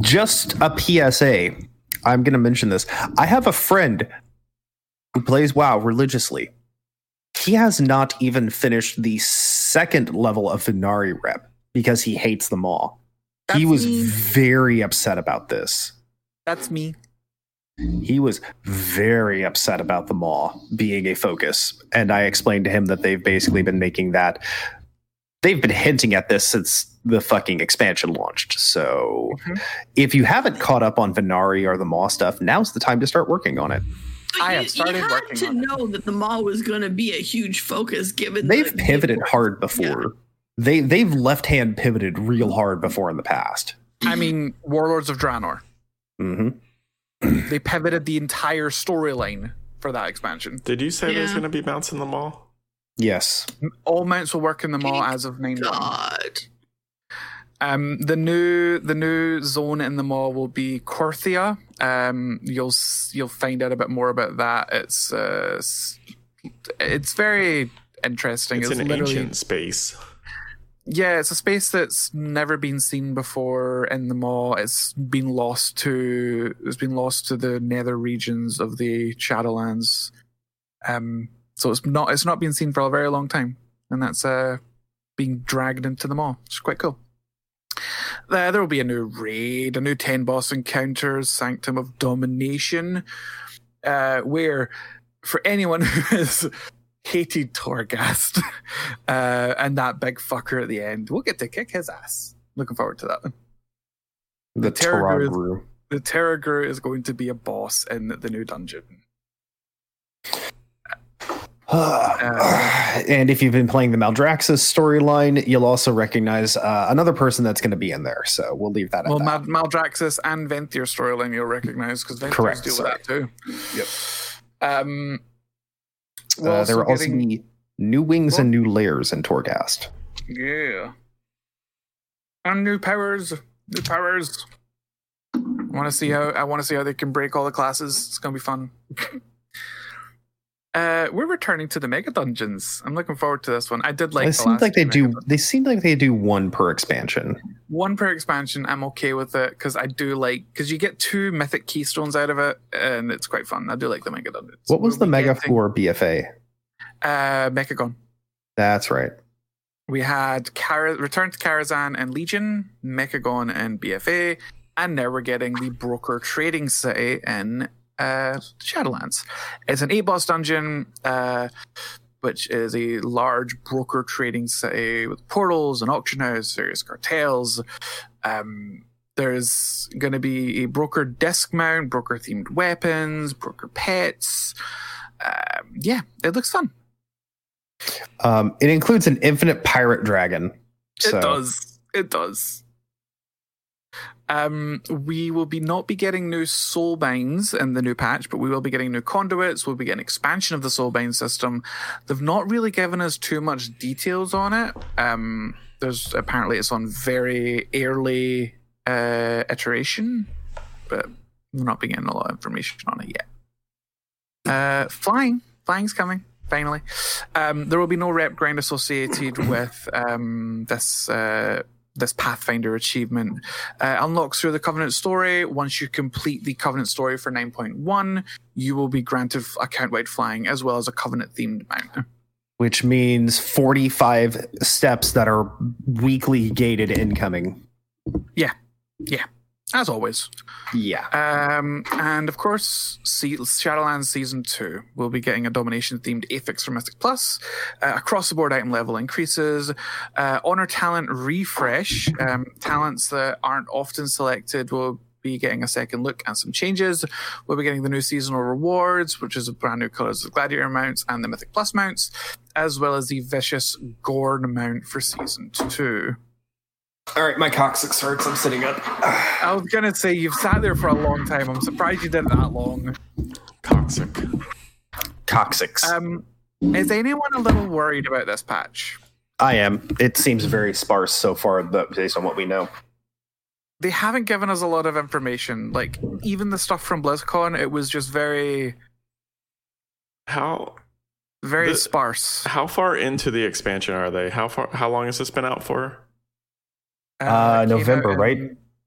just a PSA. I'm going to mention this. I have a friend who plays WoW religiously. He has not even finished the second level of Ve'nari rep because he hates them all. he was me. very upset about this. That's me. He was very upset about the Maw being a focus. And I explained to him that they've basically been making that. They've been hinting at this since the fucking expansion launched. So Mhm. if you haven't caught up on Ve'nari or the Maw stuff, now's the time to start working on it. But I you, have started you had working to on it. know that the Maw was going to be a huge focus given They've the- pivoted the- hard before. They they've left hand pivoted real hard before in the past. I mean, Warlords of Draenor. hmm They pivoted the entire storyline for that expansion. Did you say there's going to be mounts in the Maw? Yes. All mounts will work in the Maw as of nine. God. Um, the new the new zone in the Maw will be Korthia. Um, you'll you'll find out a bit more about that. It's uh, it's very interesting. It's, an literally ancient space. yeah, it's a space that's never been seen before in the Maw. It's been lost to it's been lost to the nether regions of the Shadowlands. Um, so it's not it's not been seen for a very long time, and that's uh being dragged into the Maw. It's quite cool. Uh, there will be a new raid, a new ten boss encounters, Sanctum of Domination, uh, where for anyone who has hated Torghast uh, and that big fucker at the end, we'll get to kick his ass. Looking forward to that. one. The Terror. The Tarragrue is going to be a boss in the new dungeon. and if you've been playing the Maldraxxus storyline, you'll also recognize uh, another person that's going to be in there. So we'll leave that at Well, that. Mal- Maldraxxus and Venthyr storyline you'll recognize because Venthyr Correct, deal sorry. with that too. Yep. Um, we're uh, there will also getting- be new wings and new layers in Torghast. Yeah. And new powers. New powers. I want to see how I want to see how they can break all the classes. It's gonna be fun. uh, we're returning to the mega dungeons. I'm looking forward to this one. I did like. it seems like they do. mega dun- They seem like they do one per expansion. one per expansion. I'm okay with it because I do like because you get two mythic keystones out of it, and it's quite fun. I do like the mega dungeons. What was the mega getting, for BFA? Uh, Mechagon. That's right. We had Kara, Return to Karazhan and Legion, Mechagon and BFA, and now we're getting the Broker Trading City in uh, Shadowlands. It's an eight boss dungeon, uh, which is a large broker trading city with portals and auction house, various cartels. Um, there's going to be a broker desk mount, broker themed weapons, broker pets. Um, yeah, it looks fun. Um, it includes an infinite pirate dragon. It So, does. It does. Um, we will be not be getting new soul binds in the new patch, but we will be getting new conduits. We'll be getting expansion of the soul bind system. They've not really given us too much details on it. Um, there's apparently it's on very early uh, iteration, but we're not getting a lot of information on it yet. Uh, flying, flying's coming finally. Um, there will be no rep grind associated with um, this uh, this Pathfinder achievement. Uh, unlocks through the Covenant story. Once you complete the Covenant story for 9.1, you will be granted account wide flying as well as a Covenant themed mount. which means 45 steps that are weekly gated incoming. As always. Yeah. Um, and of course, Se- Shadowlands Season 2 will be getting a domination themed affix for Mythic Plus. Uh, across the board item level increases. Uh, honor talent refresh. Um, talents that aren't often selected will be getting a second look and some changes. We'll be getting the new seasonal rewards, which is a brand new colors of gladiator mounts and the Mythic Plus mounts, as well as the vicious Gorn mount for Season 2. All right, my coccyx hurts. I'm sitting up. I was gonna say you've sat there for a long time. I'm surprised you did that long. Coxic. Coccyx. Um, is anyone a little worried about this patch? I am. It seems very sparse so far, but based on what we know. They haven't given us a lot of information. Like even the stuff from BlizzCon, it was just very, How very The- sparse. how far into the expansion are they? How far? How long has this been out for? Uh, it November, right?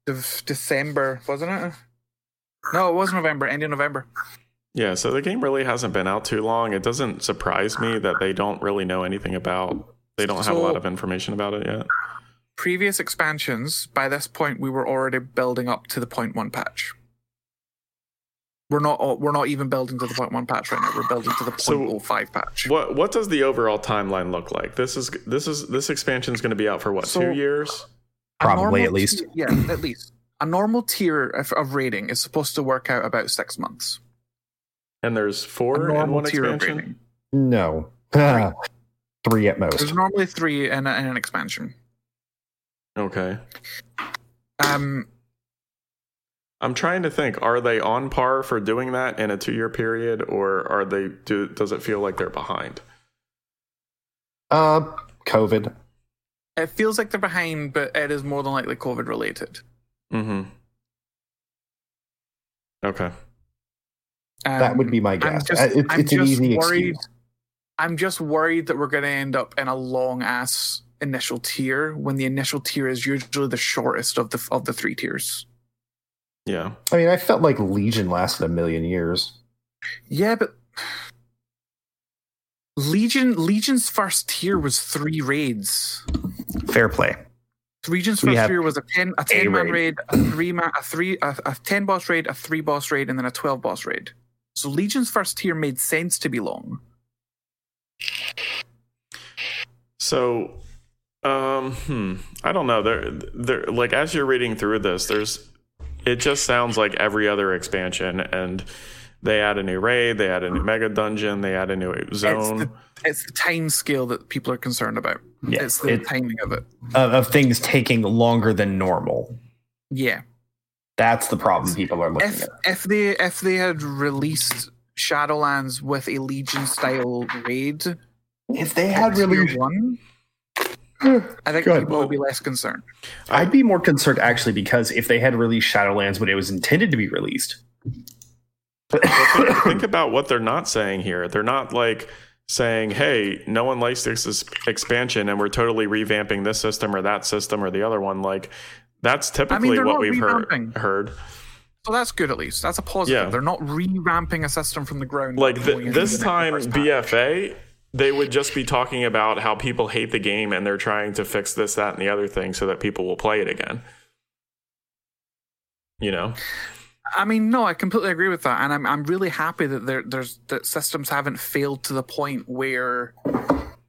De- December, wasn't it? No, it was November, end of November. Yeah, so the game really hasn't been out too long. It doesn't surprise me that they don't really know anything about. They don't have a lot of information about it yet. Previous expansions, by this point, we were already building up to the point one patch. We're not. We're not even building to the point one patch right now. We're building to the point So- oh five patch. What What does the overall timeline look like? This is this is this expansion is going to be out for what So- two years? A Probably, at least. tier- yeah, at least. A normal tier of, of rating is supposed to work out about six months. And there's four in normal one tier of expansion. rating. No. Three at most. There's normally three and, a, in an expansion. Okay, Um, I'm trying to think. Are they on par for doing that in a two year period, or are they? Do does it feel like they're behind? Uh, COVID. It feels like they're behind, but it is more than likely COVID related. Mm-hmm. Okay. Um, That would be my I'm guess. just, Uh, it's I'm it's an just easy worried. excuse. I'm just worried that we're going to end up in a long ass initial tier when the initial tier is usually the shortest of the of the three tiers. Yeah. I mean, I felt like Legion lasted a million years. Yeah, but Legion Legion's first tier was three raids. Fair play. Legion's first tier was a ten a ten man raid. raid, a three man a three a, a ten boss raid, a three boss raid, and then a twelve boss raid. So Legion's first tier made sense to be long. So, um, hmm, I don't know. There, there, like as you're reading through this, there's, it just sounds like every other expansion, and they add a new raid, they add a new mega dungeon, they add a new zone. It's the, it's the time scale that people are concerned about. Yeah, it's the it- timing of it. Of, of things taking longer than normal. Yeah. That's the problem people are looking If at. if they if they had released Shadowlands with a Legion style raid, If they had tier really, one, I think Good. people would be less concerned. I'd be more concerned actually because if they had released Shadowlands when it was intended to be released, Well, think, think about what they're not saying here. They're not like saying, "Hey, no one likes this expansion, and we're totally revamping this system or that system or the other one." Like that's typically they're what we've heard. revamping. Heard. So that's good at least. That's a positive. Yeah. They're not re-ramping a system from the ground. like up th- this the time bfa they would just be talking about how people hate the game and they're trying to fix this that and the other thing so that people will play it again you know I mean, no, I completely agree with that, and I'm I'm really happy that there there's that systems haven't failed to the point where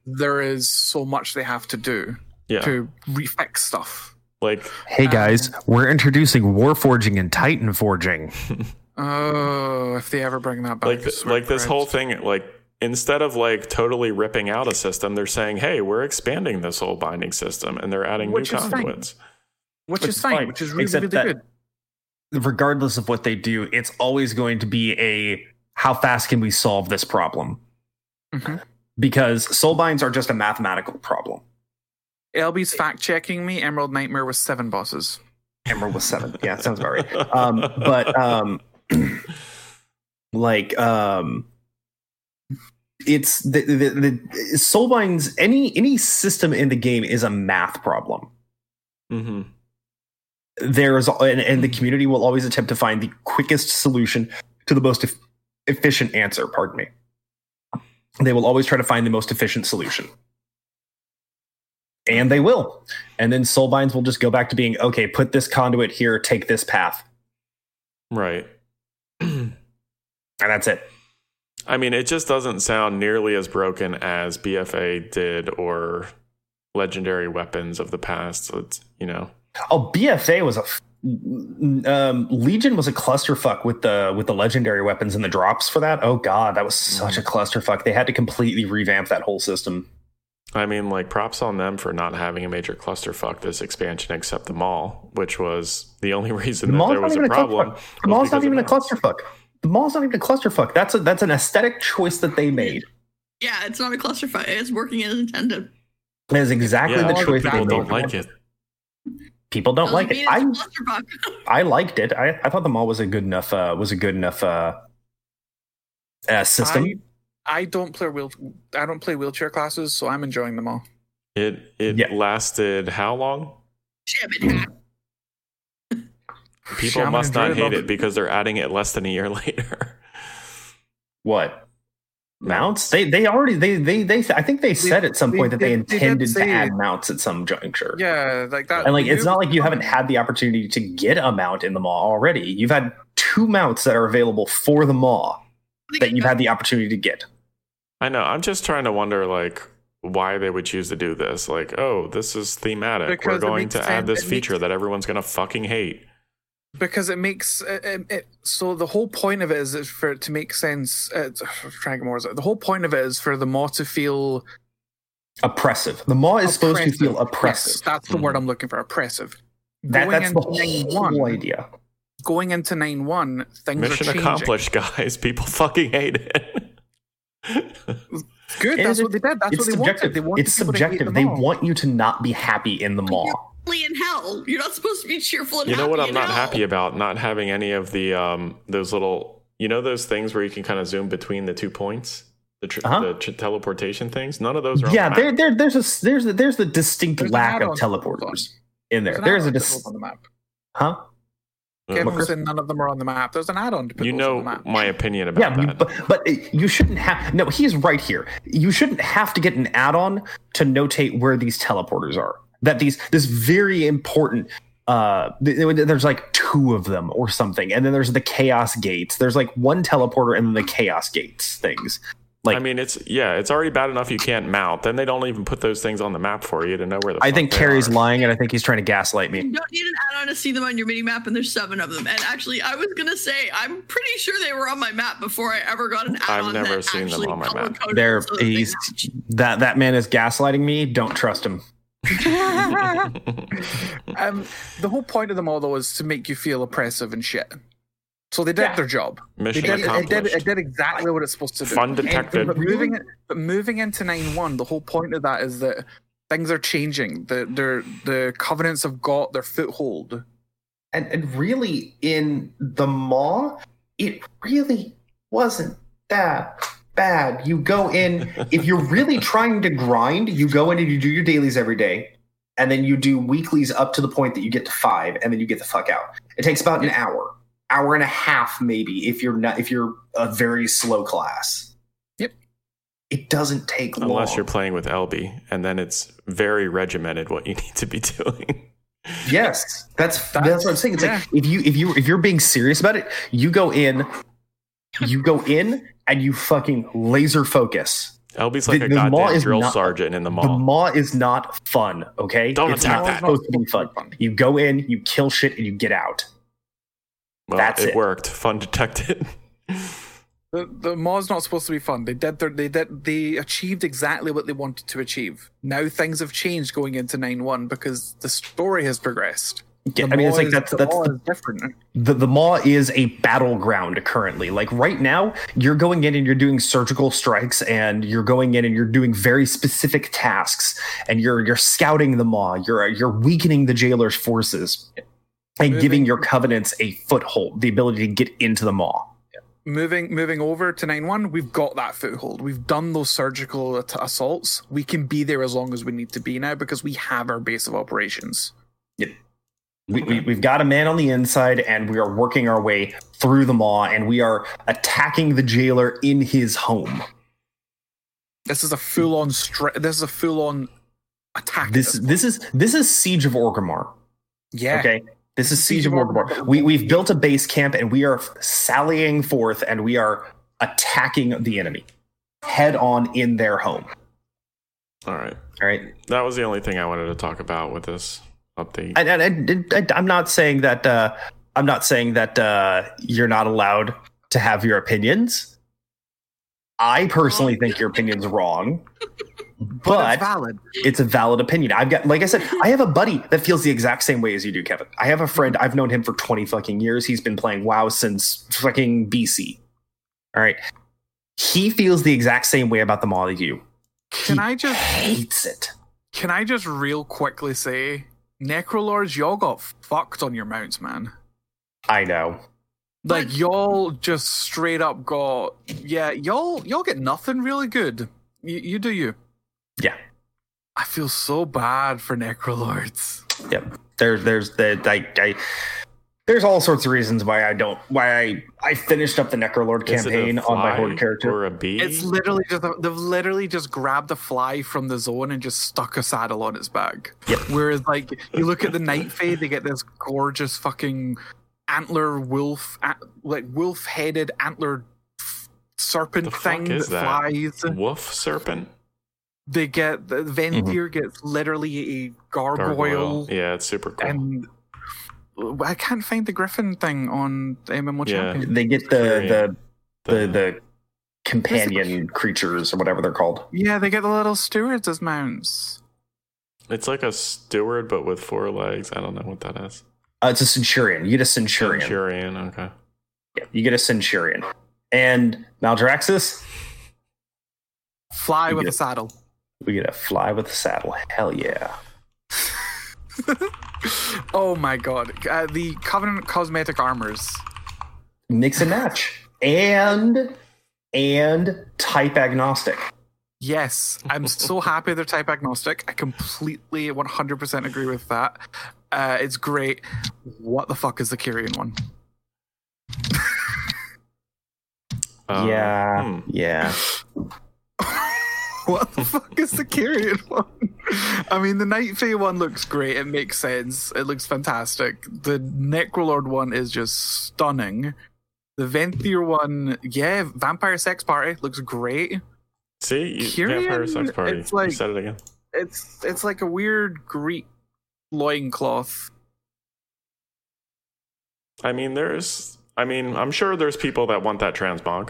there is so much they have to do yeah to refix stuff. like Hey um, guys, we're introducing Warforging and Titan Forging. Oh, if they ever bring that back, like I th- swear like this whole thing like instead of like totally ripping out a system they're saying hey we're expanding this whole binding system and they're adding Which new is fine. conduits which, Which is is fine, fine, which is really except really good. Regardless of what they do, it's always going to be a how fast can we solve this problem? Mhm. Because soulbinds are just a mathematical problem. LB's fact checking me. Emerald Nightmare was seven bosses. Emerald was seven. Yeah, sounds about right. Um, but um, like um, it's the, the, the soulbinds. Any any system in the game is a math problem. Hmm there's and, and the community will always attempt to find the quickest solution to the most eff- efficient answer pardon me. They will always try to find the most efficient solution. And they will. And then soulbinds will just go back to being okay put this conduit here take this path. Right. and that's it. I mean, it just doesn't sound nearly as broken as BFA did or legendary weapons of the past. So it's, you know, oh bfa was a f- um, legion was a clusterfuck with the with the legendary weapons and the drops for that oh god that was such a clusterfuck they had to completely revamp that whole system I mean, like props on them for not having a major clusterfuck this expansion except the Maw, which was the only reason The that Maw's there not was even a a problem. clusterfuck. The Maw's not even a of mounts. clusterfuck. The Maw's not even a clusterfuck. That's a that's an aesthetic choice that they made. Yeah, it's not a clusterfuck. It's working as intended. That is exactly Yeah, the but choice that they people made. don't like it. People don't Doesn't like it. I it's a clusterfuck. I liked it. I, I thought the Maw was a good enough uh, was a good enough uh, uh, system. I, I don't play wheel. I don't play wheelchair classes, so I'm enjoying them all. It it Yeah. lasted how long? People Shaman must not hate it it. because they're adding it less than a year later. what mounts? They they already they they they I think they said at some they point that they they did intended to add mounts at some juncture. Yeah, like that. And like it's not like you haven't had the opportunity to get a mount in the Maw already. You've had two mounts that are available for the Maw that you've had the opportunity to get. I know. I'm just trying to wonder, like, why they would choose to do this. Like, oh, this is thematic. Because We're going to add sense- this it feature makes- that everyone's going to fucking hate. Because it makes it, it, it- so the whole point of it is is for it to make sense. Uh, trying to more the whole point of it is for the Maw to feel Oppressive. The Maw is supposed to oppressive. feel Yes, oppressive. that's the word mm-hmm. I'm looking for. Oppressive. That, going that's the into nine whole one, idea. going into nine one, things are Mission changing. accomplished, guys. People fucking hate it. Good. And That's it- what they did. That's what they subjective. wanted. They wanted it's people to hate subjective. the They want you to not be happy in the Maw. Only in hell. You're not supposed to be cheerful and you know what I'm not hell. happy about? Not having any of the um those little you know those things where you can kind of zoom between the two points, the, tr- Uh-huh. the tr- teleportation things. None of those are. on Yeah, the there, map. there, there's a there's a, there's the distinct There's lack of add-on teleporters in there. There's There's a add-on dis- on the map. huh? Kevin Chris? was none of them are on the map. There's an add-on to you those on know the map. my opinion about Yeah, you- that. but but you shouldn't have. No, he's right here. You shouldn't have to get an add-on to notate where these teleporters are. That these this very important. Uh, there's like two of them or something, and then there's the chaos gates. There's like one teleporter and then the chaos gates things. Like I mean, it's yeah, it's already bad enough you can't mount. Then they don't even put those things on the map for you to know where the. I think they Carrie's are. lying, and I think he's trying to gaslight me. You don't need an add-on to see them on your mini map, and there's seven of them. And actually, I was gonna say I'm pretty sure they were on my map before I ever got an add-on. I've never seen them on my map. There, so that he's that that man is gaslighting me. Don't trust him. Um, the whole point of them all though is to make you feel oppressive and shit. So they did Yeah. their job. They Mission did, it, accomplished. did, it did exactly what it's supposed to do. Fun And- But moving, but moving into nine one, the whole point of that is that things are changing. The their the covenants have got their foothold. And, and really, in the maw, it really wasn't that bad. You go in, if you're really trying to grind, you go in and you do your dailies every day, and then you do weeklies up to the point that you get to five, and then you get the fuck out. It takes about an hour, hour and a half, maybe, if you're not if you're a very slow class. Yep. It doesn't take long. Unless you're playing with LB, and then it's very regimented what you need to be doing. Yes, that's that's, That's- what I'm saying. It's yeah. like if you if you if you're being serious about it, you go in, you go in, and you fucking laser focus. LB's like The- a the Maw goddamn is drill not- sergeant in the Maw. The Maw. is not fun. Okay, Don't it's attack not that. supposed to be fun. You go in, you kill shit, and you get out. well, that's it, it. worked. Fun detected. The the maw's not supposed to be fun. They did their, they did they achieved exactly what they wanted to achieve. Now things have changed going into nine one because the story has progressed. Yeah, I mean, it's like that's that's the different. the, the maw is a battleground currently. Like right now, you're going in and you're doing surgical strikes, and you're going in and you're doing very specific tasks, and you're you're scouting the maw. You're you're weakening the jailer's forces, and Moving- giving your covenants a foothold, the ability to get into the maw. moving moving over to 9-1 we've got that foothold we've done those surgical assaults we can be there as long as we need to be now because we have our base of operations We, we, we've got a man on the inside, and we are working our way through the maw, and we are attacking the jailer in his home. This is a full on stra- This is a full on attack. This this is this is Siege of Orgrimmar. yeah. Okay, this is Siege of Orgrimmar. We we've built a base camp, and we are sallying forth, and we are attacking the enemy head on in their home. All right. All right, That was the only thing I wanted to talk about with this update. and, and, and, and I'm not saying that uh, I'm not saying that uh, you're not allowed to have your opinions. I personally think your opinion's wrong, But, but it's valid. it's a valid opinion. I've got, like I said, I have a buddy that feels the exact same way as you do, Kevin. I have a friend. I've known him for 20 fucking years. He's been playing WoW since fucking BC. All right. He feels the exact same way about the mod as you. Can He I just hates it. can I just real quickly say, Necrolords, y'all got fucked on your mounts, man. I know. Like What? y'all just straight up got yeah, y'all y'all get nothing really good. You, you do you. Yeah. I feel so bad for Necrolords. Yep. There, there's the I, I there's all sorts of reasons why I don't why I I finished up the Necrolord Is it a campaign on my horde character. or a bee? It's literally just they've literally just grabbed a fly from the zone and just stuck a saddle on its back. Yep. Whereas like you look at the Night Fae, they get this gorgeous fucking antler wolf, like wolf headed antler serpent The fuck thing is that, that? flies. Wolf serpent They get the Venthyr mm-hmm. gets literally a gargoyle, Yeah, it's super cool. and I can't find the griffin thing on the MMO Yeah. champion. They get the the the, The- the companion creatures or whatever they're called. Yeah, they get the little stewards as mounts. it's like a steward, but with four legs. I don't know what that is. Uh, it's a centurion. You get a centurion. Centurion. Okay. Yeah, you get a centurion. And Maldraxxus, Fly You with get- a saddle. we get a fly with a saddle. Hell yeah. oh my god. Uh, the Covenant cosmetic armors. Mix and match. And and type agnostic. Yes, I'm so happy they're type agnostic. I completely 100% agree with that. Uh, it's great. What the fuck is the Kyrian one? Uh, yeah. hmm. Yeah. What the fuck is the Kyrian one? I mean, the Night Fae one looks great. It makes sense. It looks fantastic. The Necrolord one is just stunning. The Venthyr one, yeah, Vampire Sex Party looks great. See, you, Kyrian, vampire sex party. it's like- you said it again. It's it's like a weird Greek loincloth. I mean, there's. I mean, I'm sure there's people that want that transmog.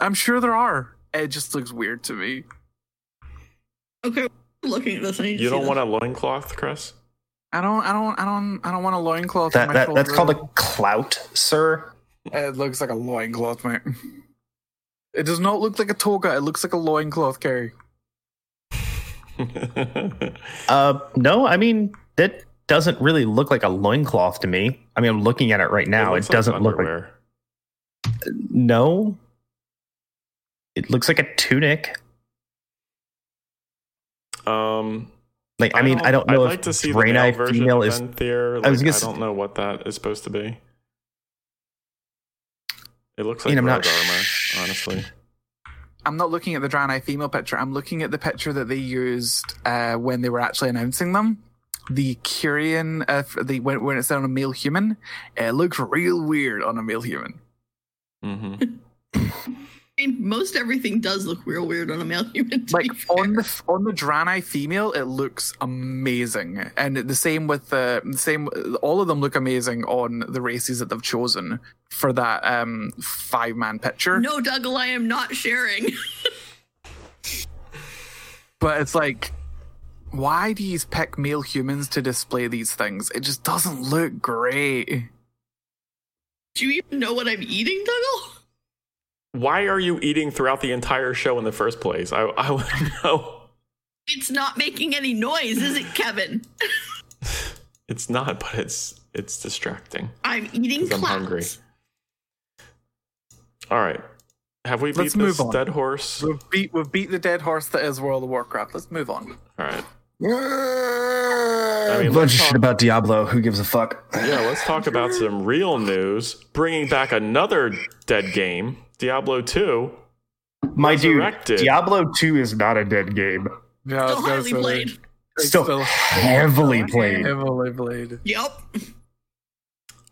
I'm sure there are. It just looks weird to me. Okay, looking at this. I You don't this. want a loincloth, Chris? I don't I don't I don't I don't want a loincloth. on That, my that that's called a clout, sir. It looks like a loincloth, mate. It does not look like a toga. It looks like a loincloth, Carrie. Uh no, I mean that doesn't really look like a loincloth to me. I mean I'm looking at it right now. It, looks like doesn't look like underwear. no. It looks like a tunic. Um, Like I, mean, I don't know I'd if like to see the Draenei male version female of is. Venthyr. Like, I I, was gonna s- don't know what that is supposed to be. It looks I like mean, I'm not armor, sh- honestly. I'm not looking at the Draenei female picture. I'm looking at the picture that they used uh, when they were actually announcing them. The Kyrian, uh, f- the when, when it's on a male human, it looks real weird on a male human. hmm I mean, most everything does look real weird on a male human. Like on the on the Draenei female, it looks amazing, and the same with the, the same. All of them look amazing on the races that they've chosen for that um five man picture. no, Dougal, I am not sharing. But it's like, why do you pick male humans to display these things? It just doesn't look great. Do you even know what I'm eating, Dougal? Why are you eating throughout the entire show in the first place? I, I want to know. It's not making any noise, is it, Kevin? It's not, but it's it's distracting. I'm eating. I'm clouds. hungry. All right. Have we beat Let's move this on. dead horse? We've beat we've beat the dead horse that is World of Warcraft. Let's move on. All right. I A mean, bunch of talk- shit about Diablo. Who gives a fuck? Yeah, let's talk about some real news. Bringing back another dead game, Diablo 2. My dude, Diablo 2 is not a dead game. Yeah, Still gonna highly say, played. it's Still heavily played. Heavily played. Yep.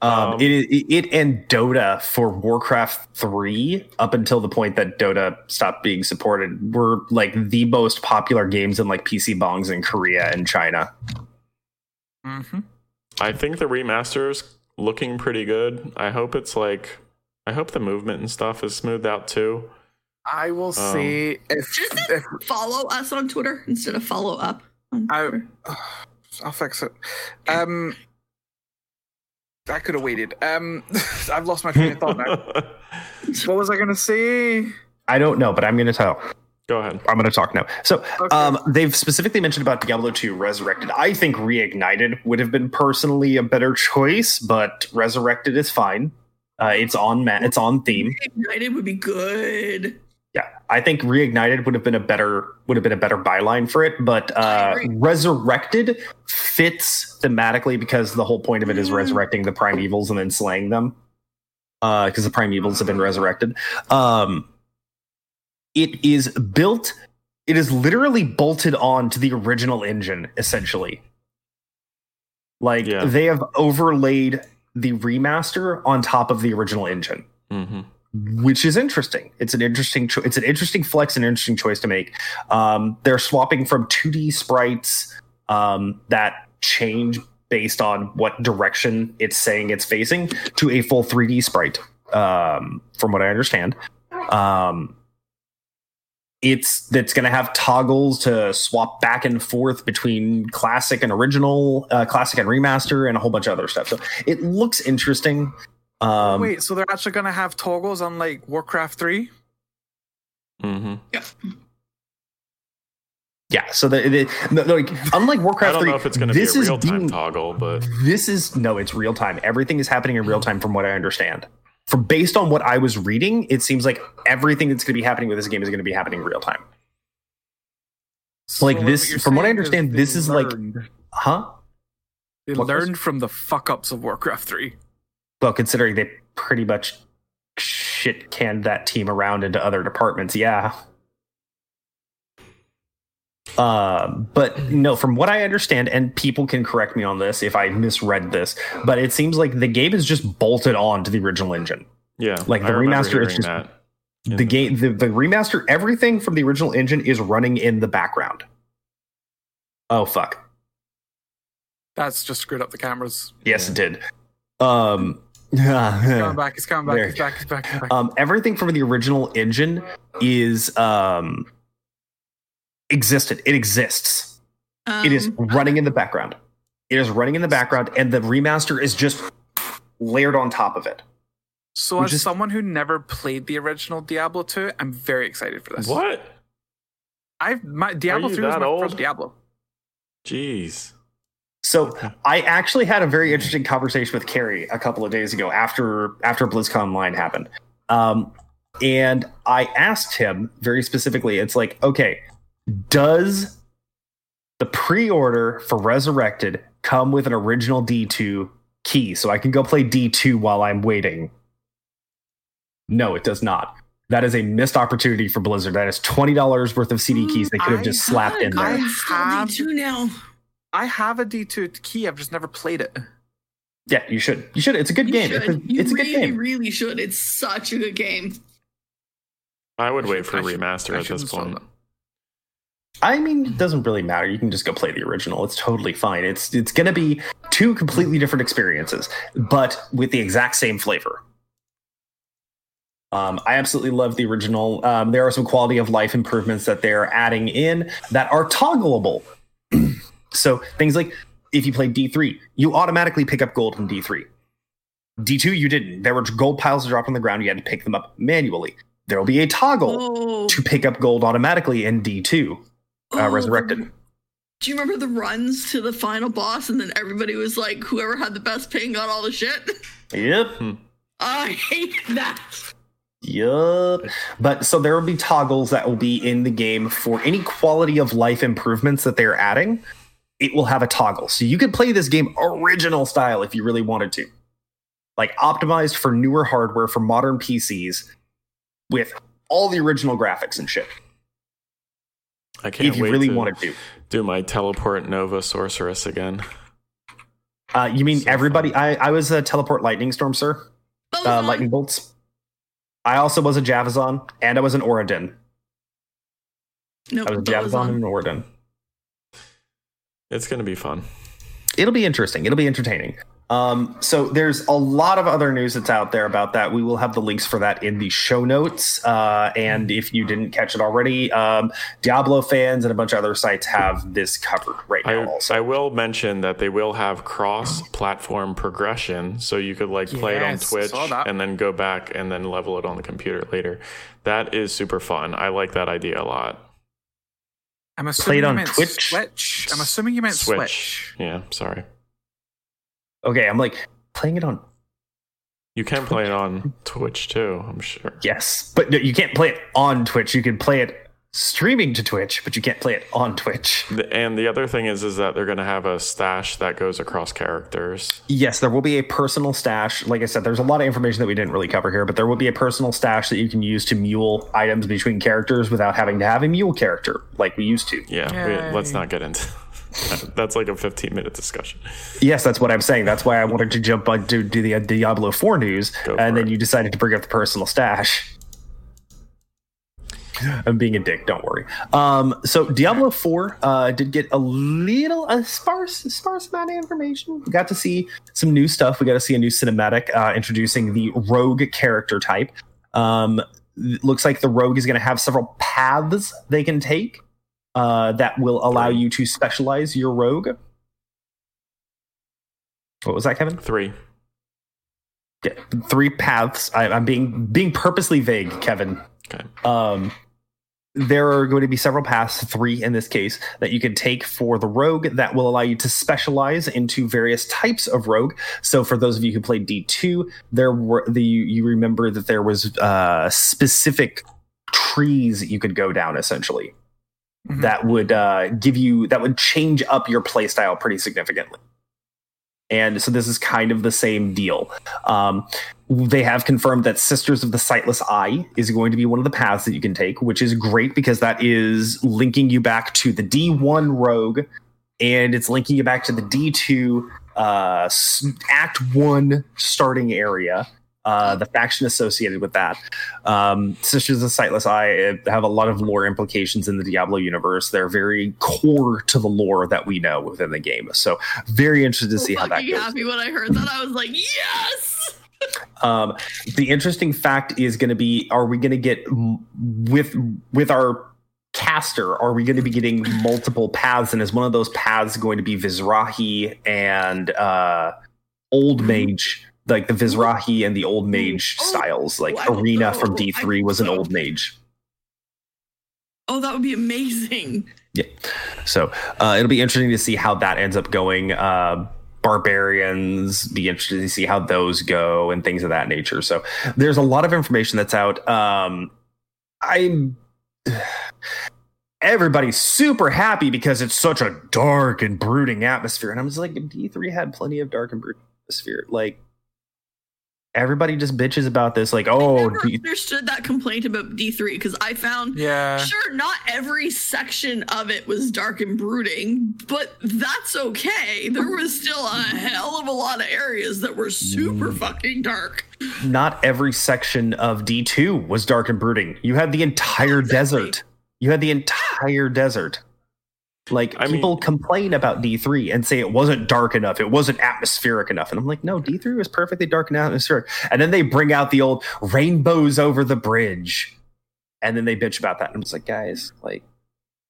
Um, Um, it, it it and Dota for Warcraft 3 up until the point that Dota stopped being supported were like the most popular games in like PC bongs in Korea and China. Mm-hmm. I think the remaster's looking pretty good. I hope it's like I hope the movement and stuff is smoothed out too. I will see if, Just if follow us on Twitter instead of follow up. on I, I'll fix it. Um, I could have waited. Um, I've lost my train of thought now. What was I gonna say? I don't know, but I'm going to tell. Go ahead. I'm going to talk now. So, Okay. um, they've specifically mentioned about Diablo 2 Resurrected. I think Reignited would have been personally a better choice, but Resurrected is fine. Uh, it's on ma- it's on theme. Ignited would be good. Yeah, I think reignited would have been a better would have been a better byline for it, but uh, resurrected fits thematically because the whole point of it is Mm. resurrecting the primevals and then slaying them. Because the primevals have been resurrected. Um, it is built. It is literally bolted on to the original engine, essentially. Like Yeah. they have overlaid the remaster on top of the original engine hmm which is interesting. It's an interesting cho- it's an interesting flex, and interesting choice to make. Um, they're swapping from 2D sprites um, that change based on what direction it's saying it's facing to a full 3D sprite. Um, from what I understand, um, it's that's going to have toggles to swap back and forth between classic and original, uh, classic and remaster, and a whole bunch of other stuff. So it looks interesting. Um, Wait, so they're actually gonna have toggles on like Warcraft Three? Mm-hmm. Yeah, Yeah, so the, the, no, like unlike Warcraft, I Warcraft don't 3, know if it's going to be a this is real time being- toggle, but This is no, it's real time. Everything is happening in real time, from what I understand. From based on what I was reading, it seems like everything that's going to be happening with this game is going to be happening in real time. So Like this- from what I understand, this is like- Huh? they what was- learned from the fuck ups of Warcraft Three. Well, considering they pretty much shit canned that team around into other departments, yeah. Um, but no, from what I understand, and people can correct me on this if I misread this, but it seems like the game is just bolted on to the original engine. yeah, Like, the remember remaster is just- that. The game, the, the remaster, everything from the original engine is running in the background. Oh fuck! That's just screwed up the cameras. Yes, Yeah. it did. Um, It's coming back. It's coming back. There. It's back. It's back. It's back. um, everything from the original engine is um existed. It exists. it is Um, running in the background. It is running in the background, and the remaster is just layered on top of it. so, which as is- someone who never played the original Diablo 2, I'm very excited for this. What? I've my Diablo you 3 was my old? first Diablo. Jeez. So I actually had a very interesting conversation with Carrie a couple of days ago after after BlizzCon Online happened. Um, and I asked him very specifically, it's like, okay, does the pre-order for Resurrected come with an original D2 key so I can go play D2 while I'm waiting? No, it does not. That is a missed opportunity for Blizzard. That is twenty dollars worth of CD keys they could have mm, I just slapped in there. I have- D2 now. I have a D2 key. I've just never played it. Yeah, you should. You should. It's a good You game. should. It's a, you it's a good game. really should. It's such a good game. I would I wait should- for a I should- remaster I at this install point. I mean, it doesn't really matter. You can just go play the original. It's totally fine. It's it's going to be two completely different experiences, but with the exact same flavor. Um, I absolutely love the original. Um, there are some quality of life improvements that they're adding in that are toggleable. so things like if you play D3, you automatically pick up gold in D3. D2, you didn't. There were gold piles dropped on the ground. You had to pick them up manually. There will be a toggle Oh, to pick up gold automatically in D2 uh, oh, resurrected. Do you remember the runs to the final boss and then everybody was like, whoever had the best ping got all the shit? Yep. I hate that. Yup. But so there will be toggles that will be in the game for any quality of life improvements that they're adding. It will have a toggle. So you could play this game original style if you really wanted to. Like optimized for newer hardware for modern PCs with all the original graphics and shit. I can't If you wait really to wanted to. do my teleport Nova Sorceress again. Uh, you mean So everybody? I, I was a teleport lightning storm, sir. Uh, lightning bolts. I also was a Javazon, and I was an Oradin. Nope, I was a Javazon and an Oradin. It's gonna be fun. It'll be interesting. It'll be entertaining. Um, so there's a lot of other news that's out there about that. We will have the links for that in the show notes. Uh, and if you didn't catch it already, um, Diablo fans and a bunch of other sites have this covered right now. I, also, I will mention that they will have cross-platform progression, so you could like play it on Twitch and then go back and then level it on the computer later. That is super fun. I like that idea a lot. I'm assuming Played on you meant Twitch? Switch. I'm assuming you meant Switch. Switch. Yeah, sorry. Okay, I'm like playing it on You can play it on Twitch too. I'm sure. yes, but no, you can't play it on Twitch. You can play it streaming to Twitch, but you can't play it on Twitch. And the other thing is, is that they're going to have a stash that goes across characters. Yes, there will be a personal stash. Like I said, there's a lot of information that we didn't really cover here, but there will be a personal stash that you can use to mule items between characters without having to have a mule character like we used to. Yeah, we, let's not get into. That's like a 15 minute discussion. Yes, that's what I'm saying. That's why I wanted to jump on to do the Diablo 4 news, and then it. you decided to bring up the personal stash. I'm being a dick. Don't worry. Um, so Diablo 4 uh, did get a little a sparse, sparse amount of information. We got to see some new stuff. We got to see a new cinematic uh, introducing the rogue character type. Um, looks like the rogue is going to have several paths they can take uh, that will allow you to specialize your rogue. What was that, Kevin? Three. Yeah, three paths. I, I'm being being purposely vague, Kevin. Okay. Um, there are going to be several paths, three in this case, that you can take for the rogue that will allow you to specialize into various types of rogue. So, for those of you who played D2, there were the you, you remember that there was uh, specific trees you could go down essentially Mhm. that would uh, give you that would change up your playstyle pretty significantly. And so this is kind of the same deal. Um, they have confirmed that Sisters of the Sightless Eye is going to be one of the paths that you can take, which is great because that is linking you back to the D1 Rogue and it's linking you back to the D2 uh, Act 1 starting area. Uh, the faction associated with that. Um, Sisters of Sightless Eye uh, have a lot of lore implications in the Diablo universe. They're very core to the lore that we know within the game. So, very interested to see how that goes. happy when I heard that. I was like, yes. Um, the interesting fact is going to be: Are we going to get with with our caster? Are we going to be getting multiple paths? And is one of those paths going to be Vizjerei and uh, Old Mage? Like the Vizjerei and the Old Mage Oh, styles, like Arena from D three was an. Old Mage. Oh, that would be amazing. Yeah. So uh, it'll be interesting to see how that ends up going. Uh, barbarians, be interested to see how those go and things of that nature. So there's a lot of information that's out. Um, I'm. Everybody's super happy because it's such a dark and brooding atmosphere, and I'm just like, D3 had plenty of dark and brooding atmosphere. Like everybody just bitches about this. Like, I oh, never D- understood that complaint about D3 because I found Yeah. sure not every section of it was dark and brooding, but that's okay. There was still a hell of a lot of areas that were super Mm. fucking dark. not every section of D2 was dark and brooding. You had the entire Exactly. desert. You had the entire desert. Like I people mean- complain about D3 and say it wasn't dark enough, it wasn't atmospheric enough. And I'm like, no, D3 was perfectly dark and atmospheric. And then they bring out the old rainbows over the bridge. And then they bitch about that. And I'm just like, guys, like,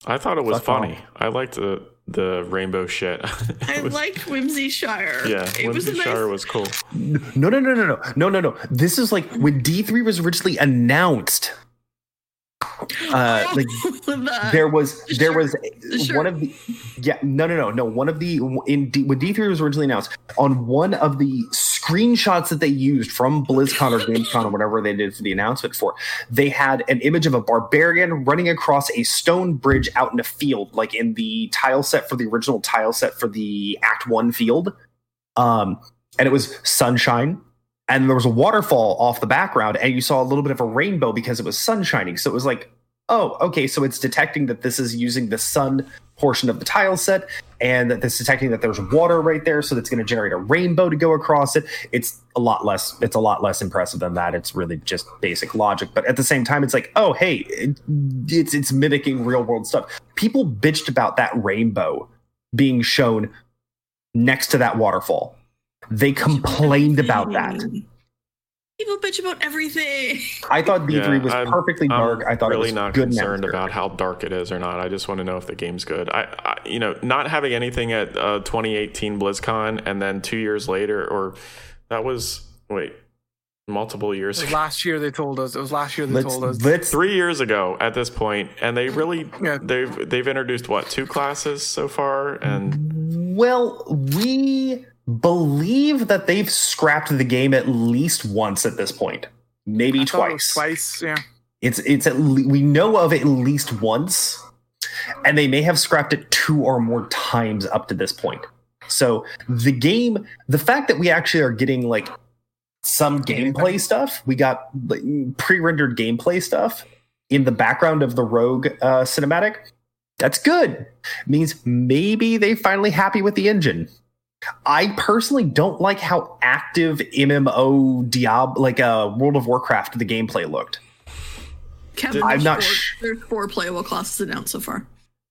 I thought it was Fuck funny. I liked the the rainbow shit. I was- liked Whimsyshire. Yeah, it was a nice. Shire was cool. no, no, no, no, no, no, no, no. This is like when D3 was originally announced. Uh, like The- there was there shirt. was shirt. one of the yeah no no no no one of the in D, when D3 was originally announced on one of the screenshots that they used from BlizzCon or Gamescom or whatever they did for the announcement for they had an image of a barbarian running across a stone bridge out in a field like in the tile set for the original tile set for the Act 1 field um and it was sunshine and there was a waterfall off the background and you saw a little bit of a rainbow because it was sun shining. So it was like oh okay so it's detecting that this is using the sun portion of the tile set and that it's detecting that there's water right there so that's going to generate a rainbow to go across it. It's a lot less it's a lot less impressive than that. It's really just basic logic. But at the same time it's like oh hey it, it's it's mimicking real world stuff. People bitched about that rainbow being shown next to that waterfall they complained about that People bitch about everything. I thought D3 Yeah, was I'm- perfectly dark. I'm I thought really it was not good concerned atmospheric. about how dark it is or not. I just want to know if the game's good. I, I you know, not having anything at uh, 2018 BlizzCon and then two years later, or that was wait, multiple years ago. last year they told us. It was last year they Let's told us. let's Three years ago at this point, and they really Yeah. they've they've introduced what two classes so far, and well, we believe that they've scrapped the game at least once at this point, maybe I twice. Twice, yeah. It's it's at le- we know of it at least once, and they may have scrapped it two or more times up to this point. So the game, the fact that we actually are getting like some gameplay stuff, we got pre-rendered gameplay stuff in the background of the Rogue uh, cinematic. That's good. means maybe they finally happy with the engine. I personally don't like how active MMO Diablo, like uh, World of Warcraft, the gameplay looked. Kevin, I'm not four, sh- there's four playable classes announced so far.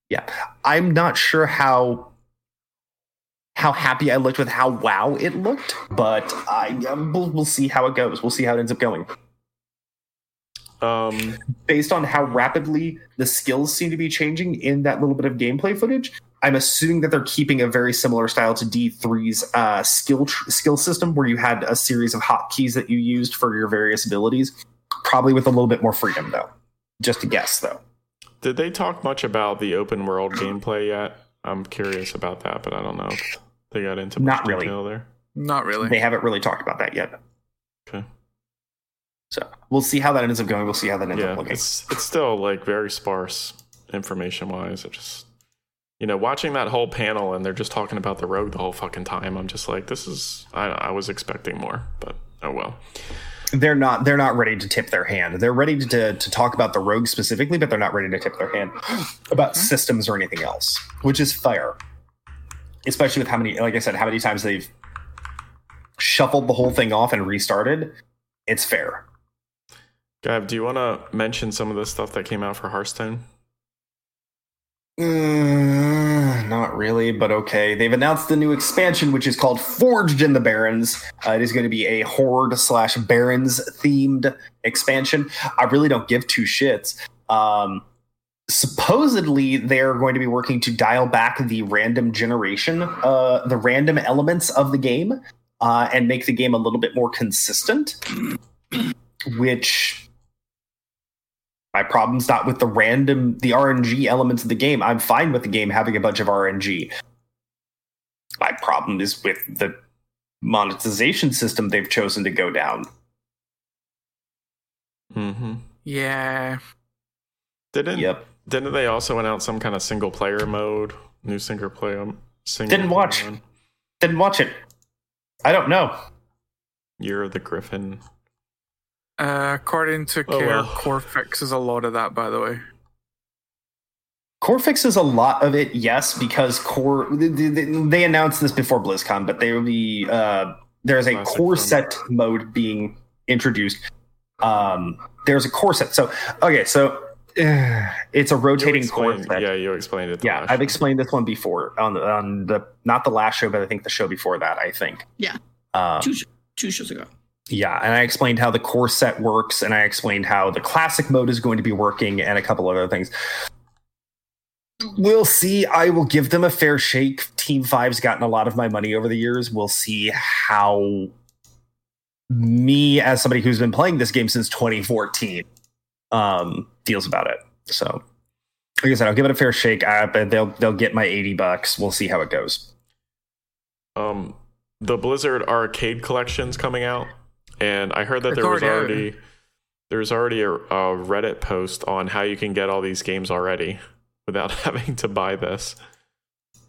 Yeah, I'm not sure how how happy I looked with how wow it looked, but I um, we'll, we'll see how it goes. We'll see how it ends up going. um, Based on how rapidly the skills seem to be changing in that little bit of gameplay footage, I'm assuming that they're keeping a very similar style to D3's uh, skill tr- skill system, where you had a series of hotkeys that you used for your various abilities. Probably with a little bit more freedom, though. Just a guess, though. did they talk much about the open world gameplay yet? I'm curious about that, but I don't know if they got into much Not really. there. Not really. They haven't really talked about that yet. Okay. So we'll see how that ends up going. We'll see how that ends yeah, up looking. it's it's still like very sparse information wise. It just you know watching that whole panel and they're just talking about the rogue the whole fucking time. I'm just like, this is I, I was expecting more, but oh well. They're not. They're not ready to tip their hand. They're ready to to talk about the rogue specifically, but they're not ready to tip their hand about systems or anything else, which is fair. Especially with how many, like I said, how many times they've shuffled the whole thing off and restarted. It's fair. Gav, do you want to mention some of the stuff that came out for Hearthstone? Mm, not really, but okay. They've announced the new expansion, which is called Forged in the Barrens. Uh, it is going to be a Horde slash Barrens themed expansion. I really don't give two shits. Um, supposedly, they're going to be working to dial back the random generation, uh, the random elements of the game, uh, and make the game a little bit more consistent. Which my problem's not with the random the rng elements of the game i'm fine with the game having a bunch of rng my problem is with the monetization system they've chosen to go down Mm-hmm. yeah. Didn't yep didn't they also announce some kind of single player mode? New single player single Didn't player watch. mode? didn't watch it i don't know Year of the Griffin. Uh, according to Oh, Care, well. Core fixes a lot of that, by the way. core fixes a lot of it yes because core they, they, they announced this before blizzcon but there will be uh there's a Classic core fun. set mode being introduced um there's a core set so okay so uh, it's a rotating core set yeah, you explained it. Yeah, I've show. explained this one before on the, on the not the last show, but I think the show before that. I think. Yeah. Um, Two, two shows ago. Yeah, and I explained how the core set works, and I explained how the classic mode is going to be working, and a couple of other things. We'll see. I will give them a fair shake. Team Five's gotten a lot of my money over the years. We'll see how me, as somebody who's been playing this game since 2014, um, deals about it. So, like I said, I'll give it a fair shake. I bet they'll they'll get my eighty bucks. We'll see how it goes. Um, the Blizzard Arcade collection's coming out, and I heard that It's there was already out. already there's already a, a Reddit post on how you can get all these games already without having to buy this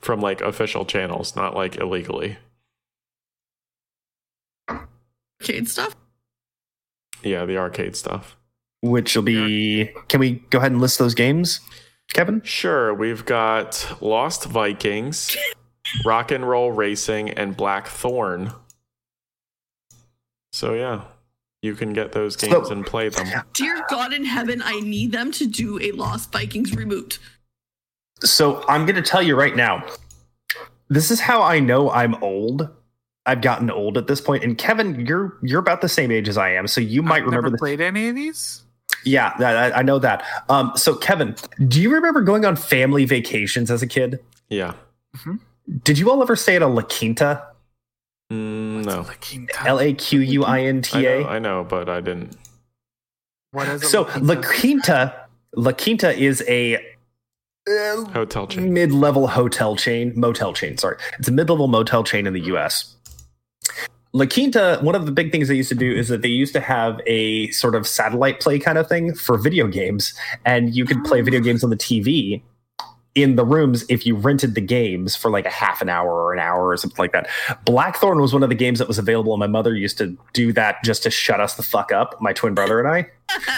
from like official channels, not like illegally. Arcade stuff. Yeah, the arcade stuff. Which will be. Can we go ahead and list those games, Kevin? Sure, we've got Lost Vikings, Rock and Roll Racing, and Blackthorne. So yeah, you can get those So- games and play them. Dear God in heaven, I need them to do a Lost Vikings reboot. So I'm going to tell you right now. This is how I know I'm old. I've gotten old at this point. And Kevin, you're you're about the same age as I am, so you might I've remember never this. played any of these. Yeah, that, I I know that. Um, so Kevin, do you remember going on family vacations as a kid? Yeah. Did you all ever stay at a La Quinta? Mm, no. La Quinta. L A Q U I N I T know, A. I know, but I didn't. What is? So La La Quinta, La Quinta is a uh, Hotel chain. mid-level hotel chain, motel chain. Sorry, it's a mid-level motel chain in the U.S. La Quinta, one of the big things they used to do is that they used to have a sort of satellite play kind of thing for video games, and you could play video games on the TV in the rooms if you rented the games for like a half an hour or an hour or something like that. Blackthorne was one of the games that was available, and my mother used to do that just to shut us the fuck up, my twin brother and I.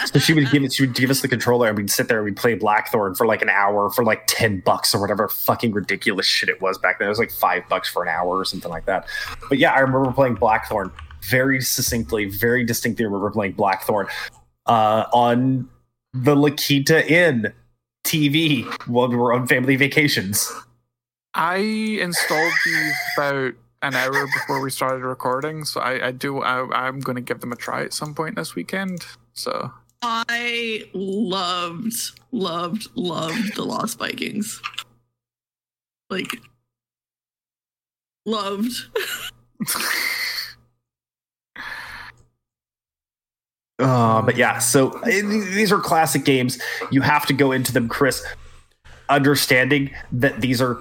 So she would give it, she would give us the controller, and we'd sit there and we'd play Blackthorne for like an hour for like ten bucks or whatever fucking ridiculous shit it was back then. It was like five bucks for an hour or something like that. But yeah, I remember playing Blackthorne very succinctly, very distinctly. I remember playing Blackthorne uh, on the La Quinta Inn TV while we were on family vacations. I installed these about an hour before we started recording, so I, I do. I, I'm going to give them a try at some point this weekend. So I loved, loved, loved the Lost Vikings. Like, loved. Uh, but yeah, so uh, these are classic games. You have to go into them, Chris, understanding that these are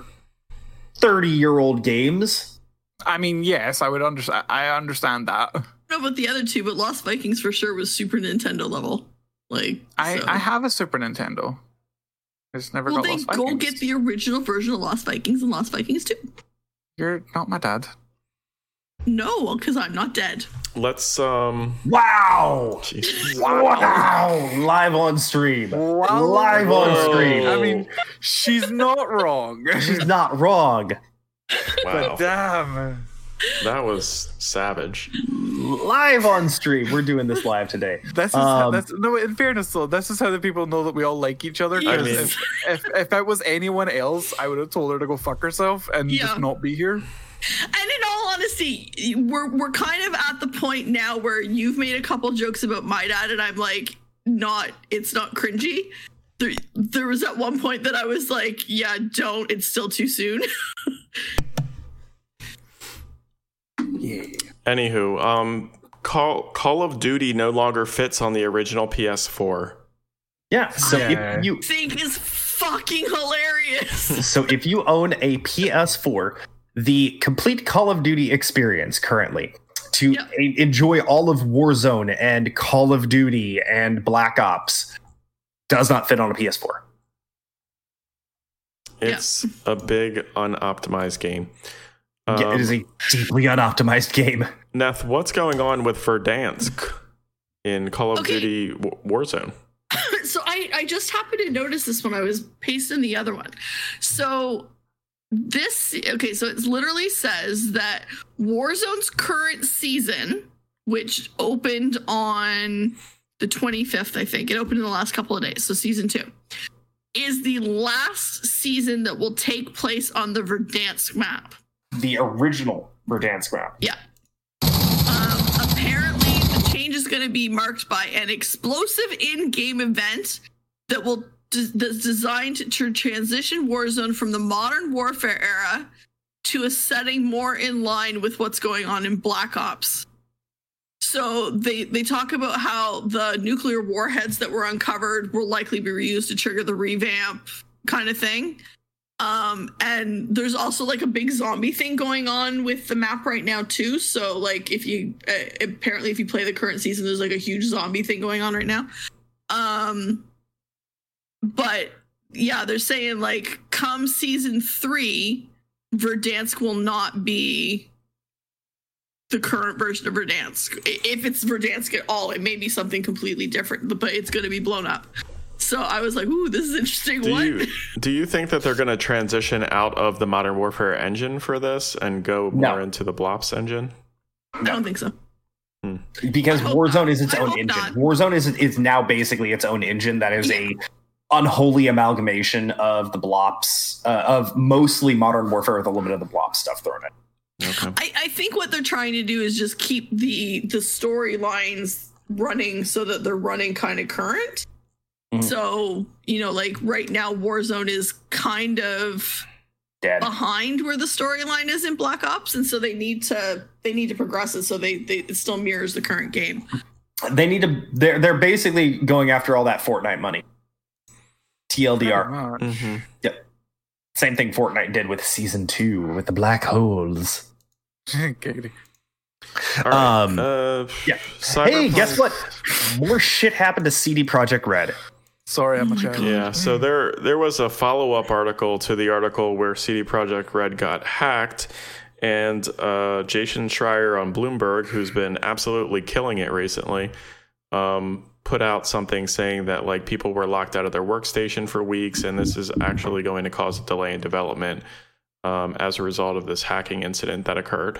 30 year old games. I mean, yes, I would understand. I understand that. No, don't know about the other two, but Lost Vikings for sure was Super Nintendo level. Like, I, so- I have a Super Nintendo. I just never well, got then Lost go get the original version of Lost Vikings and Lost Vikings 2. You're not my dad. No, because I'm not dead. Let's um. Wow! jeez. Wow! Live on stream. Live on Whoa. screen. I mean, she's not wrong. She's not wrong. Wow, but Damn. that was savage. Live on stream. We're doing this live today. This is how, Um, that's no. In fairness, though, this is how the people know that we all like each other. 'cause I mean- if, if if it was anyone else, I would have told her to go fuck herself and Yeah. just not be here. And in all honesty, we're we're kind of at the point now where you've made a couple jokes about my dad, and I'm like, not. It's not cringy. There, there was at one point that I was like, yeah, don't. It's still too soon. Anywho, um, Call Call of Duty no longer fits on the original PS4. Yeah. So Yeah. if you Think is fucking hilarious. so if you own a PS4, the complete Call of Duty experience currently to Yep. e- enjoy all of Warzone and Call of Duty and Black Ops does not fit on a PS4. It's a big unoptimized game. Yeah, it is Um, a deeply unoptimized game. Neth, what's going on with Verdansk in Call of Okay. Duty W- Warzone? so I, I just happened to notice this when I was pasting the other one. So this okay, so it literally says that Warzone's current season, which opened on the 25th, I think. It opened in the last couple of days, so season two. Is the last season that will take place on the Verdansk map. The original Verdansk map. Yeah. Um, apparently, the change is going to be marked by an explosive in-game event that will that's designed to transition Warzone from the modern warfare era to a setting more in line with what's going on in Black Ops. So they they talk about how the nuclear warheads that were uncovered will likely be reused to trigger the revamp kind of thing. Um, and there's also like a big zombie thing going on with the map right now too. So like if you uh, apparently if you play the current season, there's like a huge zombie thing going on right now. Um, but yeah, they're saying like come season three, Verdansk will not be the current version of Verdansk. If it's Verdansk at all, it may be something completely different, but it's going to be blown up. So I was like, "Ooh, this is interesting." Do what? you do you think that they're going to transition out of the Modern Warfare engine for this and go No. more into the Blops engine? I don't think so. Hmm. because Warzone not. is its I own engine. not. Warzone is is now basically its own engine that is a unholy amalgamation of the blops uh, of mostly Modern Warfare with a little bit of the blop stuff thrown in. Okay. I, I think what they're trying to do is just keep the the storylines running so that they're running kind of current. Mhm. So you know, like right now, Warzone is kind of Dead. behind where the storyline is in Black Ops, and so they need to they need to progress it so they, they it still mirrors the current game. They need to. They're they're basically going after all that Fortnite money. TLDR. Pretty much. hmm Same thing Fortnite did with season two with the black holes. Giggity. All right. Um, uh, yeah. Cyberpunk- Hey, guess what? More shit happened to CD Projekt Red. Sorry, I'm Oh a child. Yeah, so there there was a follow up article to the article where CD Projekt Red got hacked, and uh, Jason Schreier on Bloomberg, who's been absolutely killing it recently, um, put out something saying that like people were locked out of their workstation for weeks, and this is actually going to cause a delay in development um, as a result of this hacking incident that occurred.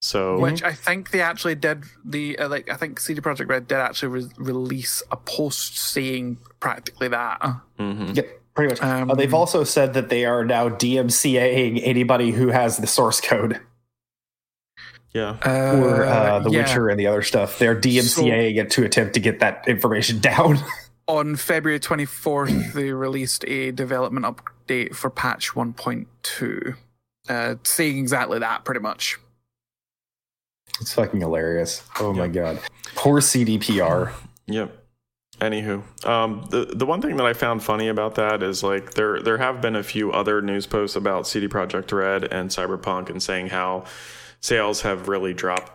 So Which I think they actually did. The uh, like I think CD Projekt Red did actually re- release a post saying practically that. mhm. Yep, pretty much. Um, Uh, they've also said that they are now DMCAing anybody who has the source code yeah, or uh, The yeah. Witcher and the other stuff. They're DMCAing it to attempt to get that information down. On February 24th, they released a development update for patch 1.2, uh, saying exactly that, pretty much. it's fucking hilarious. Oh my god. Poor CDPR. Yep. Anywho, um, the the one thing that I found funny about that is like there there have been a few other news posts about CD Projekt Red and Cyberpunk and saying how sales have really dropped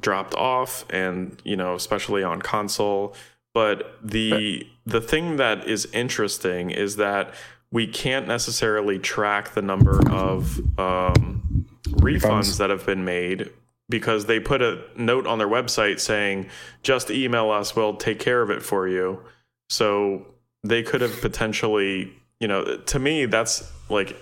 dropped off, and you know especially on console. But the the thing that is interesting is that we can't necessarily track the number of um, refunds Refunds. that have been made because they put a note on their website saying just email us we'll take care of it for you so they could have potentially you know to me that's like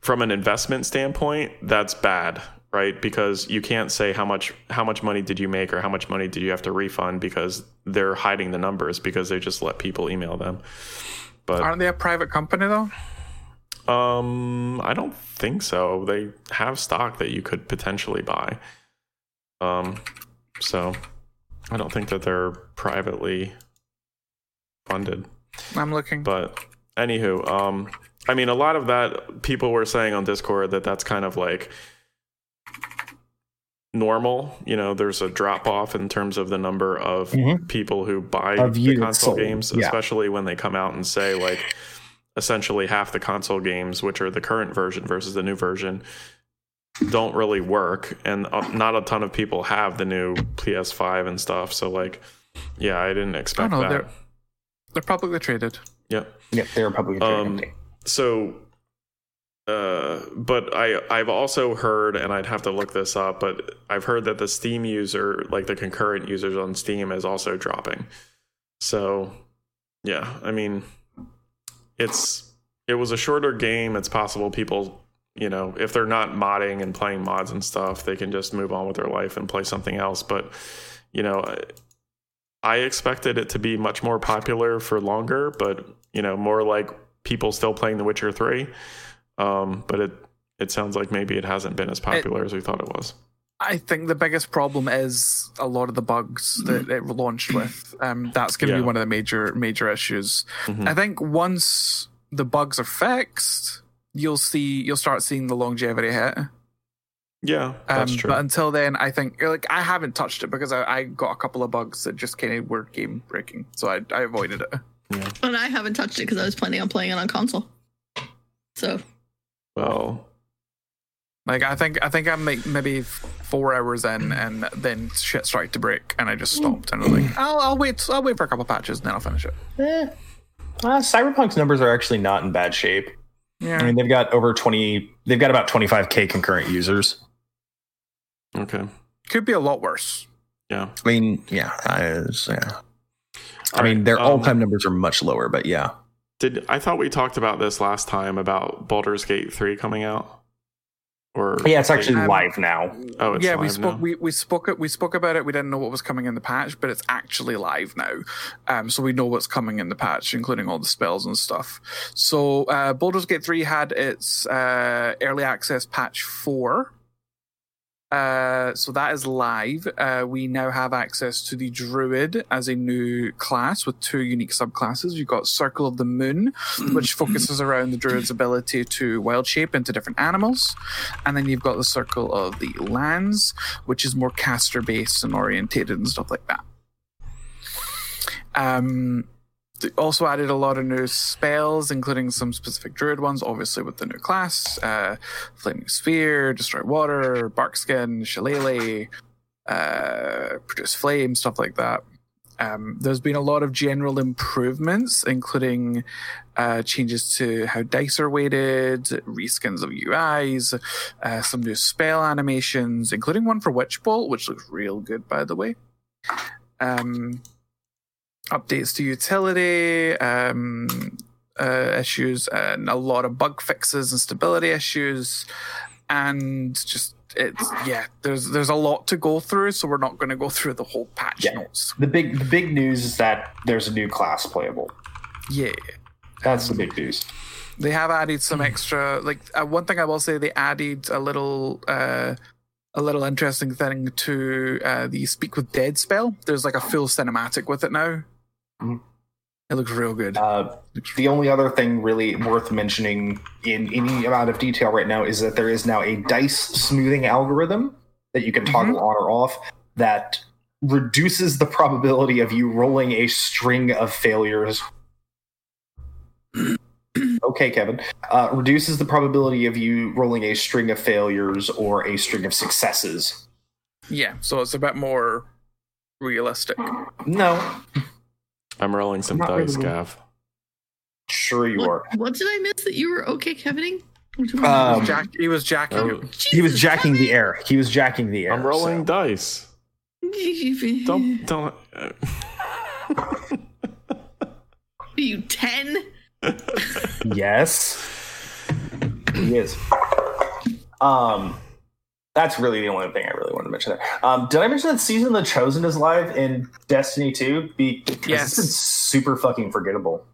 from an investment standpoint that's bad right because you can't say how much how much money did you make or how much money did you have to refund because they're hiding the numbers because they just let people email them but Aren't they a private company, though? um, I don't think so. They have stock that you could potentially buy. Um, so I don't think that they're privately funded. I'm looking. But anywho, um, I mean, a lot of that people were saying on Discord that that's kind of like normal. You know, there's a drop off in terms of the number of Mhm. people who buy Of the console sold, games, yeah. especially when they come out and say like essentially half the console games, which are the current version versus the new version, don't really work, and uh, not a ton of people have the new PS5 and stuff. So like, yeah, I didn't oh, expect no, that. they're, they're publicly traded. Yep Yeah, they're publicly Um, traded. so uh but i i've also heard and i'd have to look this up but i've heard that the steam user like the concurrent users on steam is also dropping. So yeah i mean it's it was a shorter game. It's possible people you know if they're not modding and playing mods and stuff they can just move on with their life and play something else. But you know i expected it to be much more popular for longer but you know more like people still playing the witcher 3 um but it it sounds like maybe it hasn't been as popular as we thought it was I think the biggest problem is a lot of the bugs that it launched with. Um, that's going to Yeah. be one of the major major issues. Mhm. I think once the bugs are fixed, you'll see you'll start seeing the longevity hit. Yeah, that's Um, true. but until then, I think like I haven't touched it because I, I got a couple of bugs that just kind of were game breaking, so I, I avoided it. And I haven't touched it because I was planning on playing it on console. So well, Like I think I think I'm maybe four hours in, and then shit started to break, and I just stopped and I was like, I'll, I'll wait, I'll wait for a couple patches, and then I'll finish it. Eh. Uh, Cyberpunk's numbers are actually not in bad shape. Yeah, I mean, they've got over 20, they've got about 25k concurrent users. okay. could be a lot worse. Yeah. I mean, yeah, I, it's- yeah. I All mean, right, their um, all-time numbers are much lower, but yeah. Did I thought we talked about this last time about Baldur's Gate 3 coming out? Or Yeah, it's actually Um, live now. Oh, it's yeah, live we spoke now? we, we spoke it we spoke about it. We didn't know what was coming in the patch, but it's actually live now. Um, so we know what's coming in the patch, including all the spells and stuff. So uh, Baldur's Gate three had its uh, early access patch four. Uh, so that is live. Uh, we now have access to the Druid as a new class with two unique subclasses. You've got Circle of the Moon, which focuses around the Druid's ability to wild shape into different animals. And then you've got the Circle of the Lands, which is more caster based and orientated and stuff like that. Um, also added a lot of new spells, including some specific druid ones, obviously with the new class uh, Flaming Sphere, Destroy Water, Barkskin, Shillelagh, uh, Produce Flame, stuff like that. Um, there's been a lot of general improvements, including uh, changes to how dice are weighted, reskins of UIs, uh, some new spell animations, including one for Witch Bolt, which looks real good, by the way. Um, updates to utility, um, uh, issues, and a lot of bug fixes and stability issues, and just it's yeah. There's there's a lot to go through, so we're not going to go through the whole patch Yeah. notes. The big the big news is that there's a new class playable. Yeah. That's the big news. They have added some extra. Like uh, one thing I will say, they added a little, uh, a little interesting thing to uh, the Speak with Dead spell. There's like a full cinematic with it now. It looks real good. Uh, the only other thing really worth mentioning in any amount of detail right now is that there is now a dice smoothing algorithm that you can toggle on or off that reduces the probability of you rolling a string of failures. okay, Kevin. Uh, reduces the probability of you rolling a string of failures or a string of successes. yeah, so it's a bit more realistic. No, I'm rolling some Not dice, really. Gav. sure you what, are. what did I miss that you were okay, Kevining? Um, I miss? Jack, he was jacking. Oh, you. He was Jesus, jacking the air. He was jacking the air. I'm rolling so- dice. Don't don't. Are you ten? Yes. He is. Um that's really the only thing I really wanted to mention there. Um, did I mention that Season of the Chosen is live in Destiny 2? Because Yes. it's super fucking forgettable.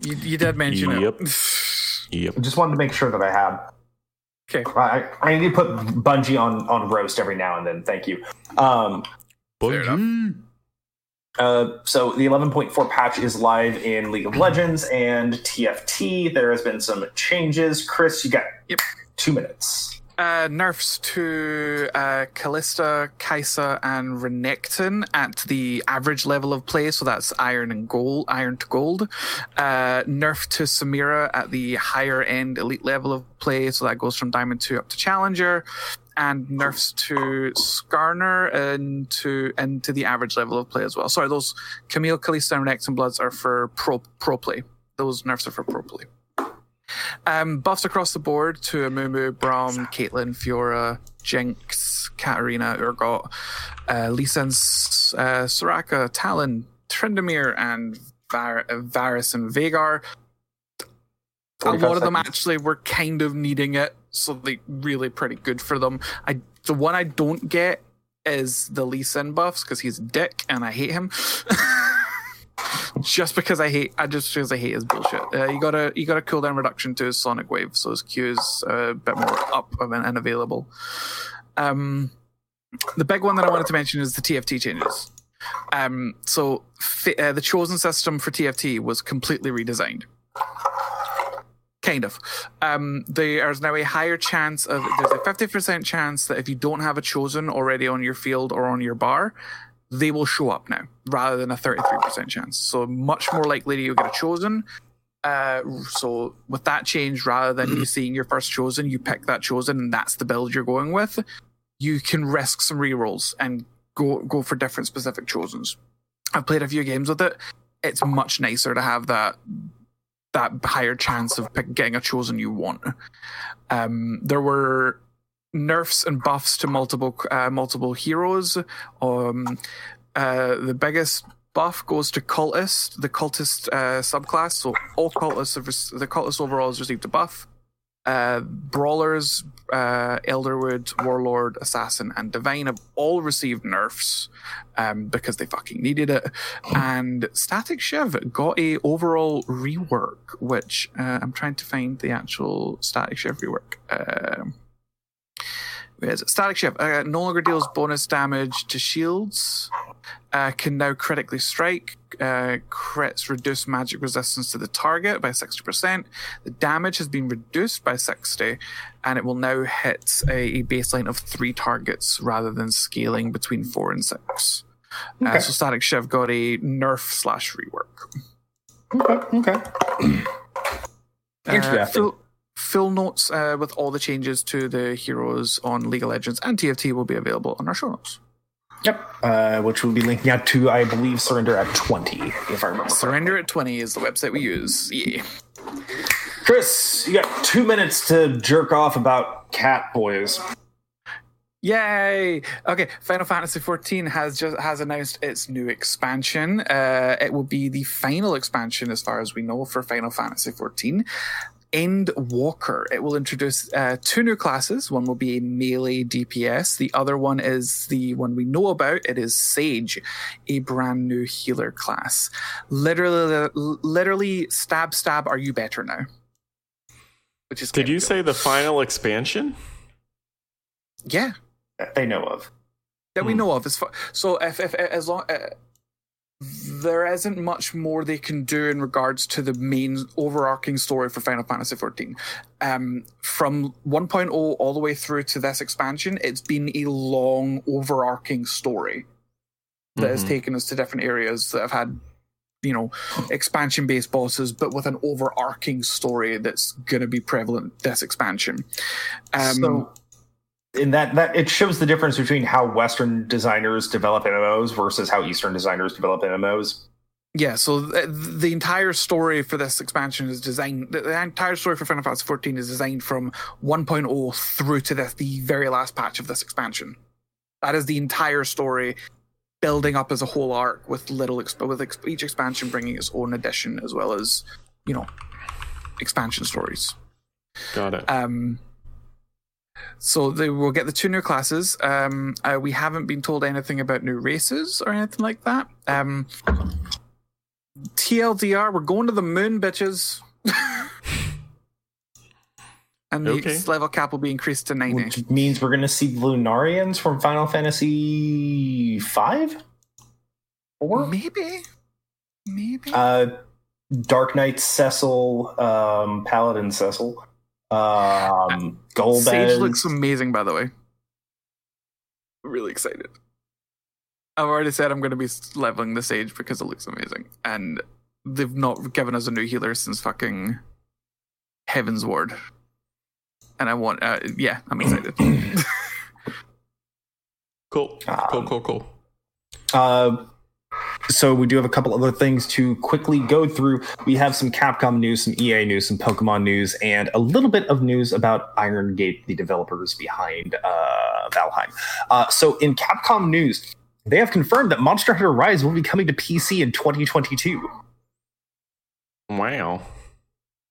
You, you did mention Yep. it. yep. I just wanted to make sure that I had. Okay. I, I need to put Bungie on, on roast every now and then. Thank you. Um, Fair enough. Uh, so the 11.4 patch is live in League of Legends and TFT. There has been some changes. Chris, you got Yep. two minutes. Uh, nerfs to uh, Kalista, Kai'Sa, and Renekton at the average level of play, so that's iron and gold, iron to gold. Uh, nerf to Samira at the higher end elite level of play, so that goes from diamond two up to challenger. And nerfs to Skarner and to and to the average level of play as well. Sorry, those Camille, Kalista, and Renekton Bloods are for pro pro play. Those nerfs are for pro play. Um, buffs across the board to Amumu, Braum, Caitlyn, Fiora, Jinx, Katarina, Urgot, uh, Lee Sin, uh, Soraka, Talon, Tryndamere, and Var- uh, Varus and Veigar. A 45 lot of them actually were kind of needing it, so they really pretty good for them. I the one I don't get is the Lee Sin buffs because he's a dick and I hate him. just because I hate, I just because I hate his bullshit. Uh, you got a you got a cooldown reduction to his Sonic Wave, so his Q is uh, a bit more up and, available. Um, the big one that I wanted to mention is the TFT changes. Um, so uh, the chosen system for TFT was completely redesigned. Kind of. Um, there's now a higher chance of there's a fifty percent chance that if you don't have a chosen already on your field or on your bar, they will show up now, rather than a thirty-three percent chance. So much more likely you'll get a chosen. Uh, so with that change, rather than you seeing your first chosen, you pick that chosen, and that's the build you're going with. You can risk some rerolls and go go for different specific chosens. I've played a few games with it. It's much nicer to have that that higher chance of pick, getting a chosen you want. Um, there were nerfs and buffs to multiple uh, multiple heroes. Um, uh, the biggest buff goes to cultist, the cultist uh, subclass. So all cultists, have, the cultist overall has received a buff. Uh, brawlers, uh, Elderwood, Warlord, Assassin, and Divine have all received nerfs um, because they fucking needed it. And Static Shiv got a overall rework, which uh, I'm trying to find the actual Static Shiv rework. Um where is it? Static Shiv uh, no longer deals bonus damage to shields. Uh, can now critically strike. Uh, crits reduce magic resistance to the target by 60%. The damage has been reduced by 60, and it will now hit a, a baseline of three targets rather than scaling between four and six. Uh, Okay. so Static Shiv got a nerf slash rework. Okay. Okay. Uh, Interesting. full, full notes uh, with all the changes to the heroes on League of Legends and TFT will be available on our show notes. Yep. Uh, which we'll be linking out to, I believe, Surrender at 20, if I remember. Surrender at 20 is the website we use. Yeah. Chris, you got two minutes to jerk off about Cat Boys. Yay! Okay, Final Fantasy XIV has just has announced its new expansion. Uh, it will be the final expansion, as far as we know, for Final Fantasy XIV. Endwalker. It will introduce uh, two new classes. One will be a melee DPS. The other one is the one we know about. It is Sage, a brand new healer class. Literally, literally, stab, stab. Are you better now? Which is Did you cool. say the final expansion? Yeah, That they know of. that we Hmm. know of. As far, so if, if as long uh, there isn't much more they can do in regards to the main overarching story for Final Fantasy XIV. Um, from 1.0 all the way through to this expansion, it's been a long overarching story that has Mhm. taken us to different areas that have had you know expansion based bosses but with an overarching story that's going to be prevalent this expansion um so, in that, that it shows the difference between how Western designers develop MMOs versus how Eastern designers develop MMOs. Yeah, so th- the entire story for this expansion is designed. The the entire story for Final Fantasy XIV is designed from 1.0 through to the, the very last patch of this expansion. That is the entire story, building up as a whole arc with little exp- with ex- each expansion bringing its own addition as well as you know expansion stories. Got it. Um, so they will get the two new classes. Um, uh, we haven't been told anything about new races or anything like that. Um, TLDR, we're going to the moon, bitches. and the Okay. level cap will be increased to 90. Which means we're going to see Lunarians from Final Fantasy five, Or? Maybe. Maybe. uh, Dark Knight Cecil, um, Paladin Cecil, um, Golbez. Sage looks amazing, by the way. Really excited. I've already said I'm going to be leveling the Sage because it looks amazing. And they've not given us a new healer since fucking Heavensward. And I want, uh, yeah, I'm excited. Cool. Cool, Um, cool, cool. Uh, so we do have a couple other things to quickly go through. We have some Capcom news, some EA news, some Pokemon news, and a little bit of news about Iron Gate, the developers behind uh, Valheim. Uh, so in Capcom news, they have confirmed that Monster Hunter Rise will be coming to PC in 2022. Wow.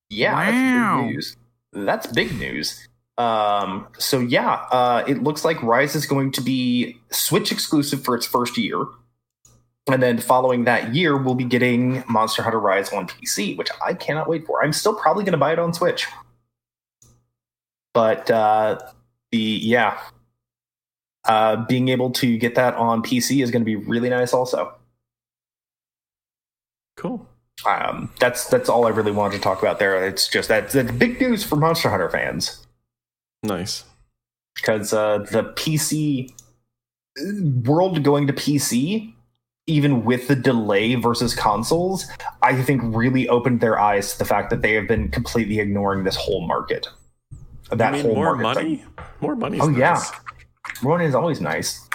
Yeah, Wow. that's big news. That's big news. Um, so yeah, uh, it looks like Rise is going to be Switch exclusive for its first year, and then following that year, we'll be getting Monster Hunter Rise on PC, which I cannot wait for. I'm still probably going to buy it on Switch, but uh, the yeah, uh, being able to get that on PC is going to be really nice. Also, Cool. Um, that's that's all I really wanted to talk about there. It's just that that's big news for Monster Hunter fans Nice. because uh, the PC world going to PC, even with the delay versus consoles, I think really opened their eyes to the fact that they have been completely ignoring this whole market. That I mean, whole more market money. More money. Oh, yeah. more Money is always nice.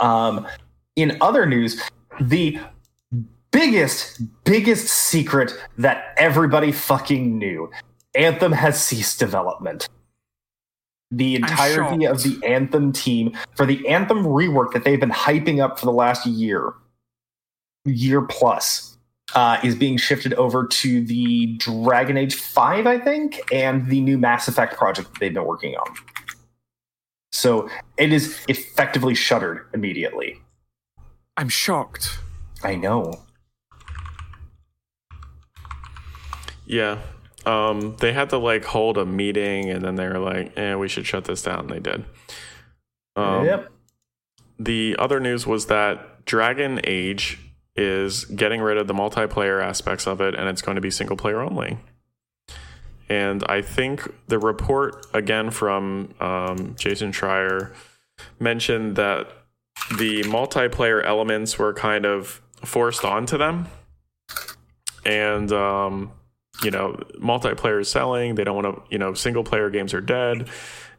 Um, in other news, the biggest, biggest secret that everybody fucking knew Anthem has ceased development. The entirety of the Anthem team, for the Anthem rework that they've been hyping up for the last year, year plus, uh, is being shifted over to the Dragon Age 5, I think, and the new Mass Effect project that they've been working on. So it is effectively shuttered immediately. I'm shocked. I know. Yeah. Um, they had to like hold a meeting and then they were like, eh, we should shut this down. And They did. Um, yep. The other news was that Dragon Age is getting rid of the multiplayer aspects of it and it's going to be single player only. And I think the report, again from um, Jason Schreier, mentioned that the multiplayer elements were kind of forced onto them. And, um, you know, multiplayer is selling. They don't want to, you know, single player games are dead.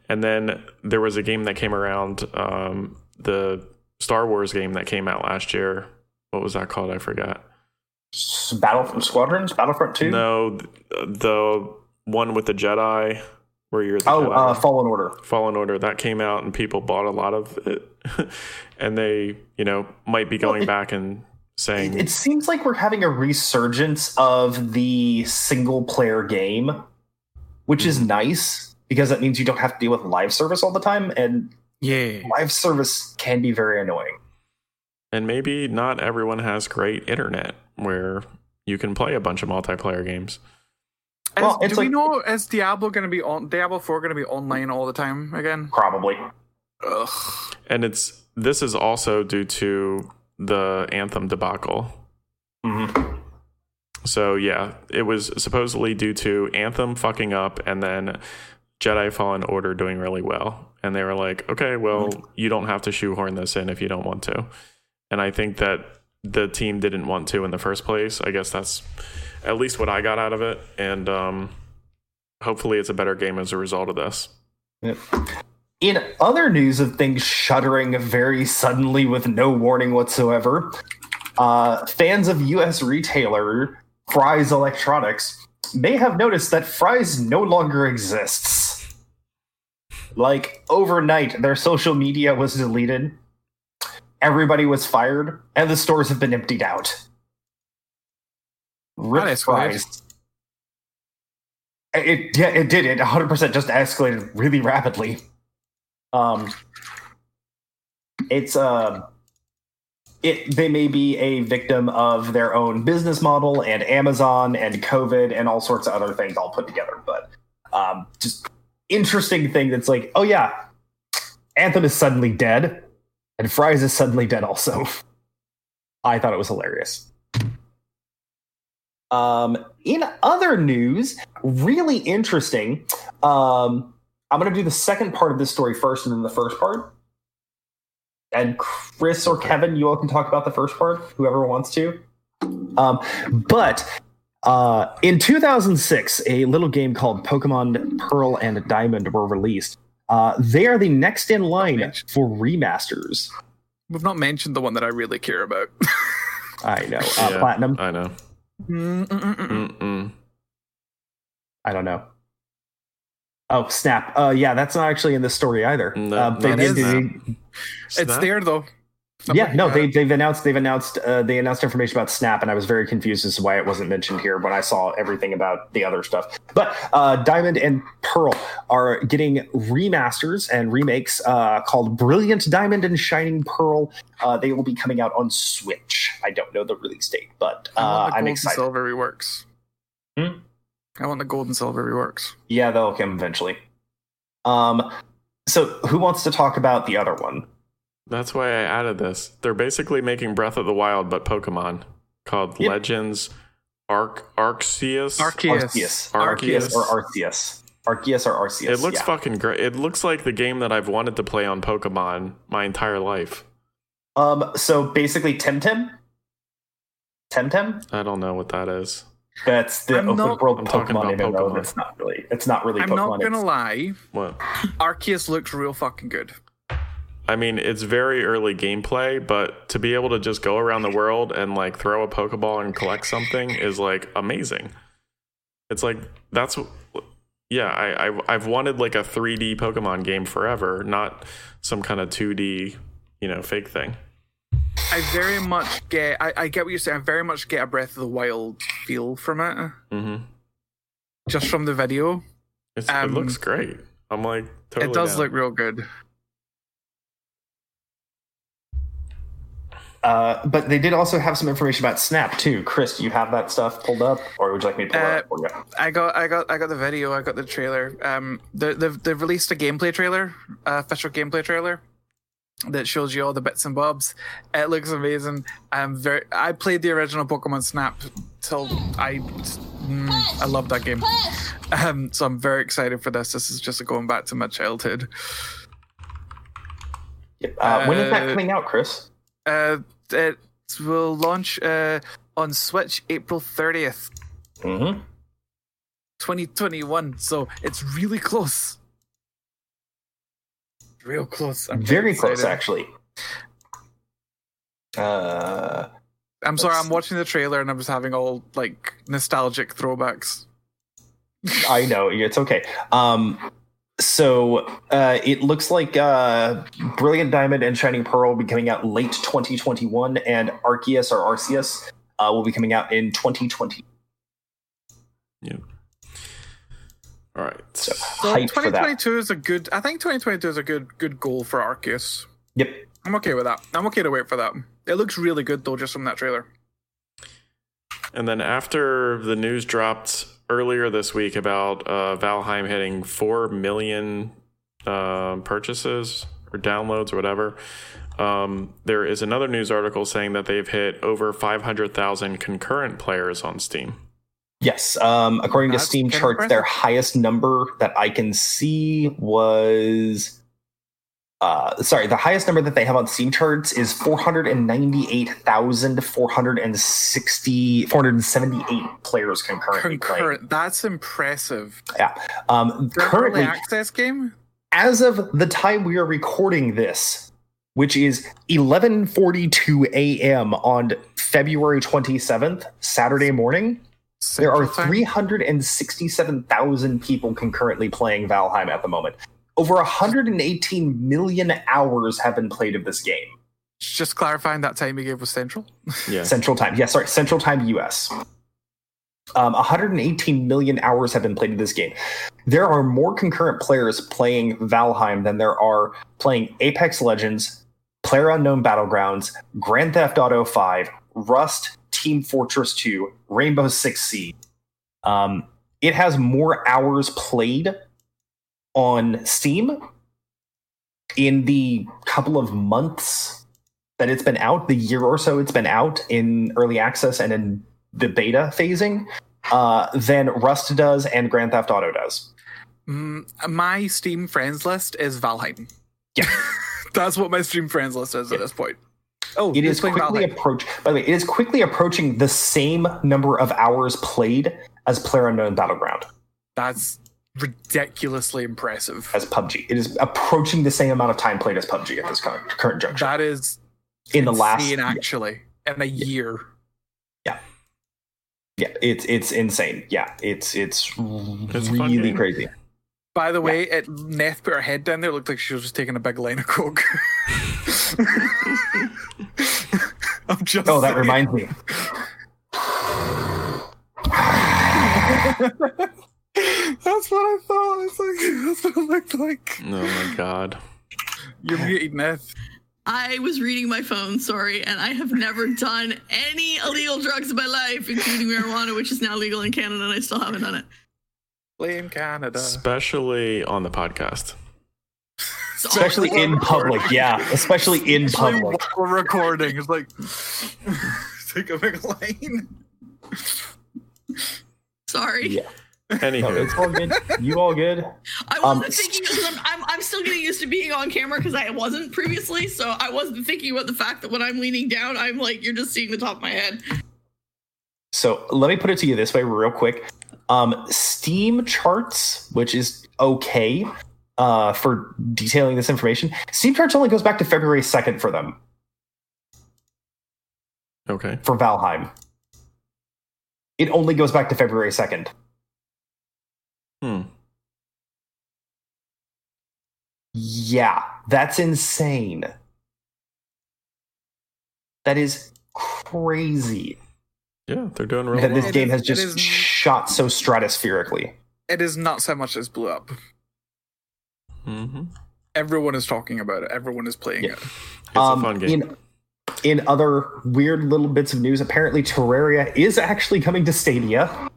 And then there was a game that came around, um, the Star Wars game that came out last year. What was that called? I forgot. Battlefront Squadrons, Battlefront Two. No, the one with the Jedi, where you're the Oh, uh, Fallen Order. Fallen Order that came out and people bought a lot of it, and they, you know, might be going back and saying, It seems like we're having a resurgence of the single player game, which is mm-hmm. nice because that means you don't have to deal with live service all the time, and Yeah. live service can be very annoying. and maybe not everyone has great internet where you can play a bunch of multiplayer games. Well, Is- it's do we know is Diablo going to be on Diablo Four going to be online all the time again? Probably. Ugh. And it's this is also due to the Anthem debacle. hmm So yeah, it was supposedly due to Anthem fucking up and then Jedi Fallen Order doing really well. And they were like, okay, well, you don't have to shoehorn this in if you don't want to. And I think that the team didn't want to in the first place. I guess that's at least what I got out of it. And um, hopefully it's a better game as a result of this. Yep. In other news of things shuddering very suddenly with no warning whatsoever, uh, fans of U.S. retailer Fry's Electronics may have noticed that Fry's no longer exists. Like overnight, their social media was deleted, everybody was fired, and the stores have been emptied out. Rip That. Fry's. It yeah, it did. It 100 percent just escalated really rapidly. Um, it's uh, it they may be a victim of their own business model and Amazon and COVID and all sorts of other things all put together. But um, just interesting thing that's like, oh yeah, Anthem is suddenly dead, and Fry's is suddenly dead also. I thought it was hilarious. Um, in other news, really interesting. Um, I'm going to do the second part of this story first, and then the first part. And Chris or Kevin, you all can talk about the first part, whoever wants to. Um, but uh, in 2006, a little game called Pokemon Pearl and Diamond were released. Uh, they are the next in line for remasters. We've not mentioned the one that I really care about. I know. Uh, Yeah. Platinum. I know. Mm-mm-mm-mm. Mm-mm. I don't know. Oh, Snap. Uh, yeah, that's not actually in this story either. No, uh, they not did. Snap. they- it's Snap? there though. I'm yeah, no, they, they've announced they've announced uh, they announced information about Snap, and I was very confused as to why it wasn't mentioned here when I saw everything about the other stuff. But uh, Diamond and Pearl are getting remasters and remakes uh, called Brilliant Diamond and Shining Pearl. Uh, they will be coming out on Switch. I don't know the release date, but I uh, want the I'm excited. silver reworks. Hmm? I want the gold and silver reworks. Yeah, they'll come eventually. Um, so who wants to talk about the other one? That's why I added this. They're basically making Breath of the Wild, but Pokemon. called Yep. Legends Arc Arceus. Arceus. Arceus. Arceus. Arceus or Arceus. Arceus or Arceus. It looks yeah. fucking great. It looks like the game that I've wanted to play on Pokemon my entire life. Um, so basically, Temtem. Temtem. I don't know what that is. That's the I'm open not- world I'm talking Pokemon about MMO. Pokemon. That's not really. It's not really I'm Pokemon. not gonna it's- lie. What? Arceus looks real fucking good. I mean, it's very early gameplay, but to be able to just go around the world and like throw a Pokeball and collect something is like amazing. It's like that's yeah. I, I I've wanted like a 3D Pokemon game forever, not some kind of 2D you know fake thing. I very much get. I, I get what you're saying. I very much get a Breath of the Wild feel from it, hmm just from the video. It's, it Um, looks great. I'm like totally. it does down. look real good. Uh, but they did also have some information about Snap too. Chris, do you have that stuff pulled up, or would you like me to pull Uh, it up for you? I got, I got, I got the video. I got the trailer. Um, they, they've they've released a gameplay trailer, uh, official gameplay trailer that shows you all the bits and bobs. It looks amazing. I'm very. I played the original Pokemon Snap till I, mm, I love that game. Um, so I'm very excited for this. This is just going back to my childhood. Yep. Uh, when is that uh, coming out, Chris? Uh, it will launch uh on Switch April 30th, Mm-hmm. 2021. So it's really close. Real close. I'm Very close, excited. actually. Uh, I'm sorry, I'm watching the trailer and I'm just having all like nostalgic throwbacks. I know it's okay. Um, so uh, it looks like uh, Brilliant Diamond and Shining Pearl will be coming out late 2021, and Arceus or Arceus uh, will be coming out in 2020. Yeah. All right. So So hype for that. 2022 is a good. I think 2022 is a good good goal for Arceus. Yep. I'm okay with that. I'm okay to wait for that. It looks really good though, just from that trailer. And then after the news dropped earlier this week about uh, Valheim hitting 4 million um purchases or downloads or whatever, um, there is another news article saying that they've hit over 500,000 concurrent players on Steam. Yes. Um, according to Steam charts, their highest number that I can see was. Uh, sorry, the highest number that they have on Steam charts is 498,460, 478 players concurrently playing. Concurrent. That's impressive. Yeah. Um, For an early currently, access game. as of the time we are recording this, which is 11:42 a.m. on February 27th, Saturday morning, there are 367,000 people concurrently playing Valheim at the moment. Over 118 million hours have been played of this game. Just clarifying that time you gave was Central. Yeah. Central Time. Yeah, sorry, Central Time US. Um, 118 million hours have been played of this game. There are more concurrent players playing Valheim than there are playing Apex Legends, Player Unknown Battlegrounds, Grand Theft Auto 5, Rust, Team Fortress 2, Rainbow Six Siege. Um, it has more hours played on Steam in the couple of months that it's been out, the year or so it's been out in early access and in the beta phasing, uh, than Rust does and Grand Theft Auto does. Mm, my Steam friends list is Valheim. Yeah. That's what my Steam friends list is at this point. Oh, It who's is playing quickly Valheim? approach. By the way, it is quickly approaching the same number of hours played as Player Unknown Battleground That's ridiculously impressive. as PUBG. It is approaching the same amount of time played as PUBG at this current, current juncture. That is in the last, insane, actually, in a year. yeah, Yeah, it's it's insane. Yeah, it's it's, It's really game. crazy. By the way, it Neth put her head down there. It looked like she was just taking a big line of coke. I'm just. Oh, that saying. reminds me. That's what I thought. It's like that's what it looked like. Oh my god. You're muted, Neth. I was reading my phone, sorry, and I have never done any illegal drugs in my life, including marijuana, which is now legal in Canada, and I still haven't done it. Blame Canada. Especially on the podcast. Especially in public, yeah. Especially in Especially public. while we're recording. It's like Take a big line. Sorry. Yeah. No, it's all good. You all good? I Um, wasn't thinking because I'm, I'm, I'm still getting used to being on camera because I wasn't previously. So I wasn't thinking about the fact that when I'm leaning down, I'm like, you're just seeing the top of my head. So let me put it to you this way, real quick. Um, Steam charts, which is okay uh, for detailing this information. Steam charts only goes back to February second for them okay. for Valheim. It only goes back to February second. Hmm. Yeah, that's insane. That is crazy Yeah, they're doing real that well. this game has just is- shot so stratospherically. It is not so much as blew up. hmm Everyone is talking about it. Everyone is playing Yeah. it. It's Um, a fun game. In, in other weird little bits of news, apparently Terraria is actually coming to Stadia.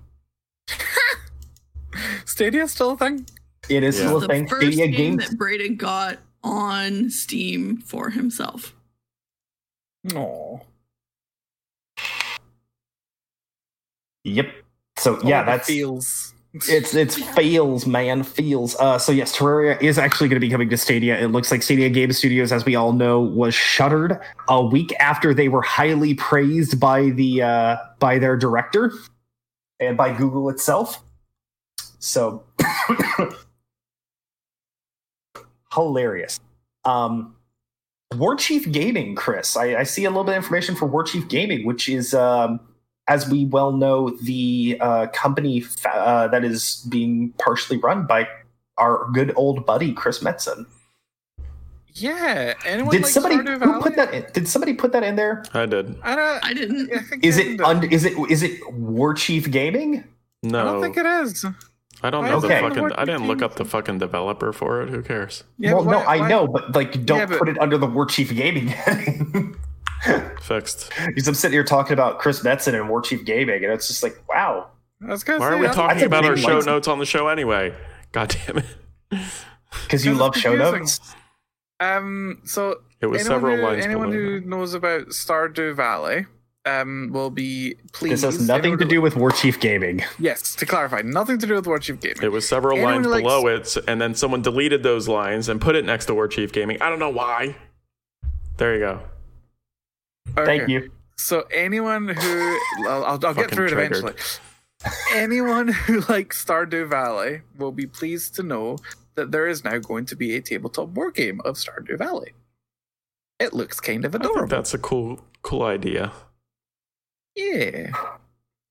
Stadia still a thing? It is Yeah. still a the thing. first Stadia game games. that Braden got on Steam for himself. No. Yep. So yeah, that's feels. it's it's fails, man, feels. Uh, so yes, Terraria is actually going to be coming to Stadia. It looks like Stadia Game Studios, as we all know, was shuttered a week after they were highly praised by the uh, by their director and by Google itself. So hilarious. Um, War Chief Gaming, Chris. I, I see a little bit of information for War Chief Gaming, which is, um, as we well know, the uh, company fa- uh, that is being partially run by our good old buddy Chris Metzen. Yeah. Anyone Did like somebody who put that? In, did somebody put that in there? I did. I don't. I didn't. I Is they it did. un, is it is it War Chief Gaming? No, I don't think it is. I don't Why know is the it fucking. I didn't look up the fucking developer for it. Who cares? Yeah, well, but no, I why- know, but like, don't Yeah, but- put it under the War Chief Gaming. Fixed. Because I'm sitting here talking about Chris Metzen and War Chief Gaming, and it's just like, wow. I was Why say, are we talking about our show one. notes on the show anyway? God damn it! Because you love show notes. Um. So It was anyone several who, lines anyone below. who knows about Stardew Valley um will be pleased. This has nothing anyone to do with War Chief Gaming. Yes, to clarify, nothing to do with War Chief Gaming. It was several Anyone lines who likes- below it, and then someone deleted those lines and put it next to War Chief Gaming. I don't know why. There you go. Thank you. So anyone who I'll, I'll, I'll get through it triggered. eventually. anyone who likes Stardew Valley will be pleased to know that there is now going to be a tabletop board game of Stardew Valley. It looks kind of I think adorable. that's a cool, cool idea. Yeah.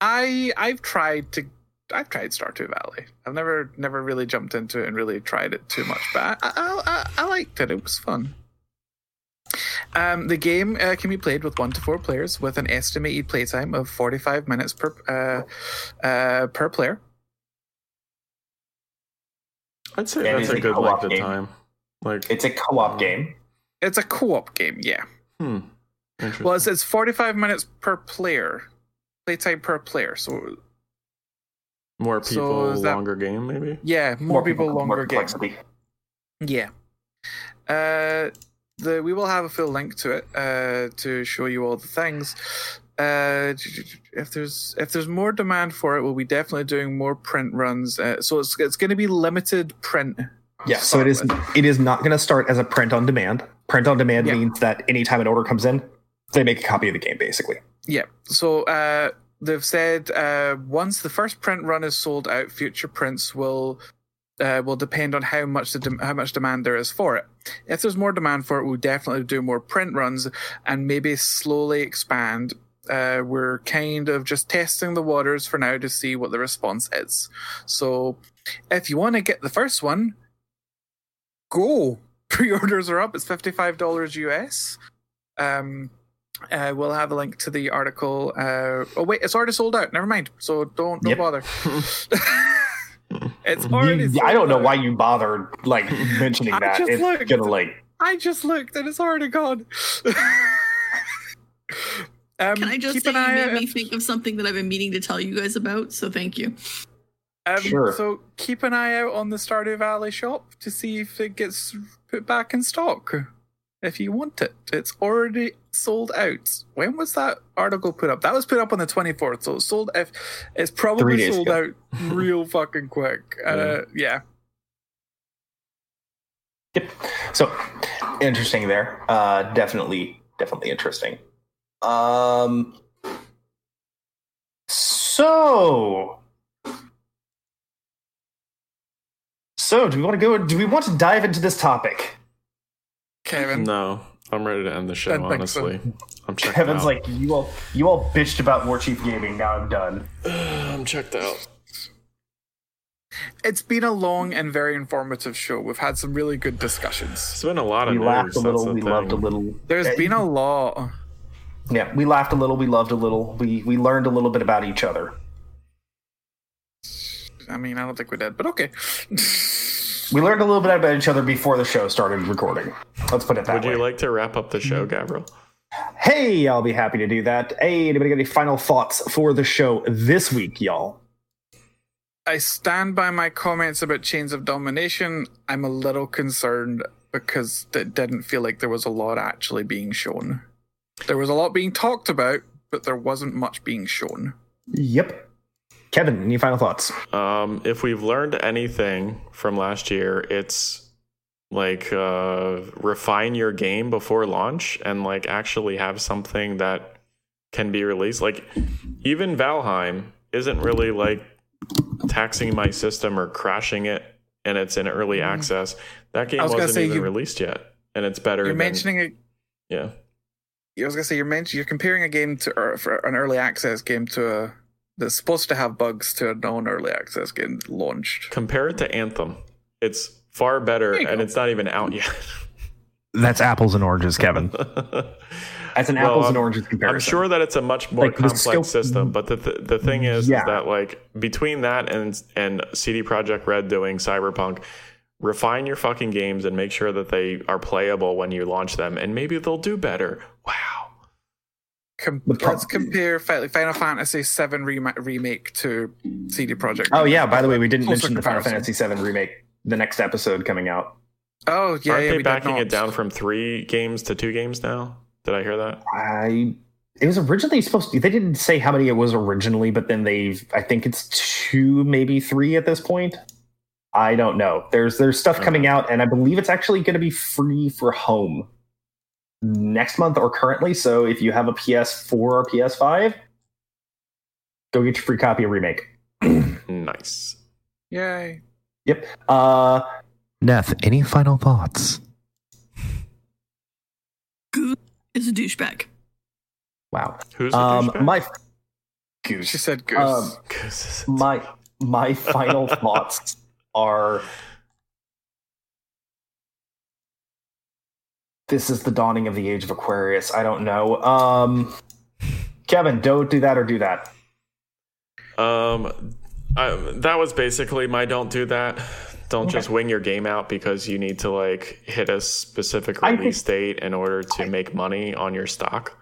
I I've tried to I've tried Stardew Valley. I've never never really jumped into it and really tried it too much, but I I, I, I liked it. It was fun. Um, the game uh, can be played with one to four players with an estimated playtime of 45 minutes per uh, uh, per player. I'd say Yeah, that's a a good length of time. Like, It's a co-op game. It's a co-op game, yeah. hmm. Well, it says 45 minutes per player, playtime per player. So More so people, is that- longer game, maybe. yeah, more, people, longer more game. Yeah. Uh, the we will have a full link to it uh, to show you all the things. Uh, if there's if there's more demand for it, we'll be definitely doing more print runs. Uh, so it's it's going to be limited print. Yeah, so it is with. it is not going to start as a print on demand. Print on demand Yeah. means that anytime an order comes in, they make a copy of the game, basically. Yeah. So uh, they've said uh, once the first print run is sold out, future prints will uh, will depend on how much the dem- how much demand there is for it. If there's more demand for it, we'll definitely do more print runs and maybe slowly expand. Uh, we're kind of just testing the waters for now to see what the response is. So, if you want to get the first one, go. Pre-orders are up. It's fifty-five dollars US. Um, uh, we'll have a link to the article. Uh, oh wait, it's already sold out. Never mind. So don't don't Yep. bother. it's already. You- sold I don't know why you bothered like mentioning I that. It's looked. gonna like I just looked and it's already gone. um, Can I just keep say an you eye made out? me think of something that I've been meaning to tell you guys about? So thank you. Um, Sure. So keep an eye out on the Stardew Valley shop to see if it gets put back in stock. If you want it. It's already sold out. When was that article put up? That was put up on the 24th, so it's sold. If it's probably sold ago. out real fucking quick. Uh, yeah. Yep. So interesting there. Uh, definitely, definitely interesting. Um. So. So, do we want to go? Do we want to dive into this topic? Kevin. No, I'm ready to end the show. Don't so. Honestly, I'm checked Kevin's out. like, you all, you all bitched about War Chief Gaming. Now I'm done. I'm checked out. It's been a long and very informative show. We've had some really good discussions. It's been a lot of We news. laughed a little. the We thing. loved a little. There's been a lot. Yeah, we laughed a little. We loved a little. We we learned a little bit about each other. I mean, I don't think we did, but okay. We learned a little bit about each other before the show started recording. Let's put it that Would way. you like to wrap up the show, mm-hmm. Gavriil? Hey, I'll be happy to do that. Hey, anybody got any final thoughts for the show this week, y'all? I stand by my comments about Chains of Domination. I'm a little concerned because it didn't feel like there was a lot actually being shown. There was a lot being talked about, but there wasn't much being shown. Yep. Kevin, any final thoughts? Um, if we've learned anything from last year, it's like uh, refine your game before launch and like actually have something that can be released. Like even Valheim isn't really like taxing my system or crashing it, and it's in early access. That game was wasn't say even you- released yet, and it's better. You're than, mentioning it. yeah. I was gonna say you're mentioning you're comparing a game to or for an early access game to a that's supposed to have bugs to a non-early access game launched. Compare it to Anthem. It's far better, and go. it's not even out yet. That's apples and oranges, Kevin. As an Well, apples um, I'm- and oranges comparison. I'm sure that it's a much more Like, complex scope- system, but the the, the thing is, Yeah. is that like between that and and CD Projekt Red doing Cyberpunk, refine your fucking games and make sure that they are playable when you launch them, and maybe they'll do better. Wow. Com- The let's compare Final Fantasy VII rema- remake to CD Projekt. Oh yeah, by the way, we didn't mention the Final. Fantasy VII remake. The next episode coming out. Oh yeah, Aren't yeah, they backing it down from three games to two games now? Did I hear that? I. It was originally supposed to. They didn't say how many it was originally, but then they've. I think it's two, maybe three at this point. I don't know. There's there's stuff coming out, and I believe it's actually going to be free for home next month or currently. So if you have a PS4 or PS5, go get your free copy of remake. Nice. Yay! Yep. Uh, Neth, any final thoughts? Goose is a douchebag. wow. Who's the Um, douchebag? my She said goose. Um, Goose. my my final thoughts are this is the dawning of the age of aquarius i don't know um kevin don't do that or do that Um, I, that was basically my don't do that. Don't just wing your game out because you need to like hit a specific I think- release date in order to make money on your stock.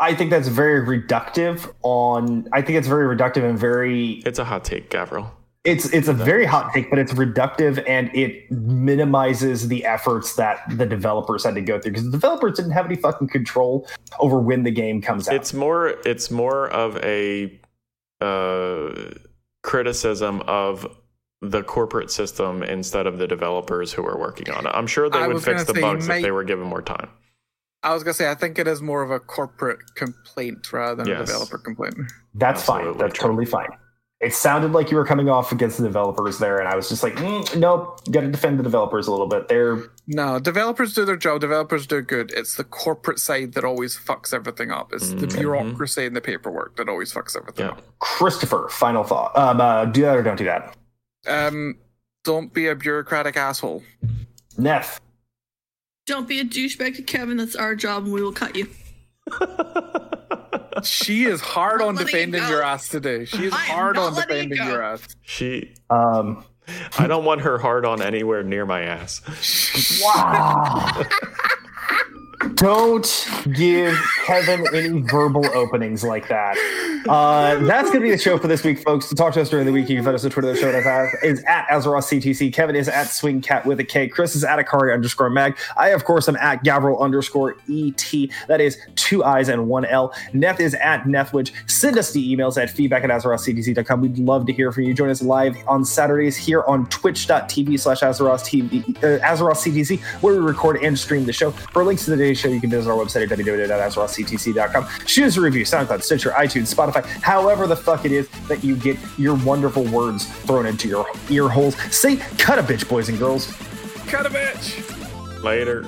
i think that's very reductive on i think it's very reductive and very It's a hot take, Gavriil. It's it's a very hot take but it's reductive and it minimizes the efforts that the developers had to go through because the developers didn't have any fucking control over when the game comes out It's more. It's more of a uh, criticism of the corporate system instead of the developers who are working on it. I'm sure they I would fix the bugs might- if they were given more time. I was gonna say I think it is more of a corporate complaint rather than a developer complaint. That's fine. That's true. totally fine. It sounded like you were coming off against the developers there, and I was just like, mm, nope, got to defend the developers a little bit. They're No, developers do their job. Developers do good. It's the corporate side that always fucks everything up. It's the Mhm. bureaucracy and the paperwork that always fucks everything Yeah. up. Christopher. Final thought. Um, uh, do that or don't do that. Um, don't be a bureaucratic asshole. Neth. Don't be a douchebag to Kevin. That's our job, and we will cut you. She is hard Not on defending go. your ass today. She is hard on defending go. your ass. she. Um, I don't want her hard on anywhere near my ass. Wow. Don't give Kevin any verbal openings like that. Uh, that's going to be the show for this week, folks. To talk to us during the week, you can find us on Twitter. The show is at CTC. Kevin is at Swingkat with a K. Chris is at Akari underscore mag. I, of course, am at Gavriil underscore ET. That is two I's and one L. Neth is at NethWench. Send us the emails at feedback at AzerothCTC.com. We'd love to hear from you. Join us live on Saturdays here on twitch.tv slash Azeroth TV, uh, CTC, where we record and stream the show. For links to the daily show, you can visit our website at www.azerothctc.com. Shoot us a review, SoundCloud, Stitcher, iTunes, Spotify, however the fuck it is that you get your wonderful words thrown into your ear holes. Say, cut a bitch, boys and girls. Cut a bitch. Later.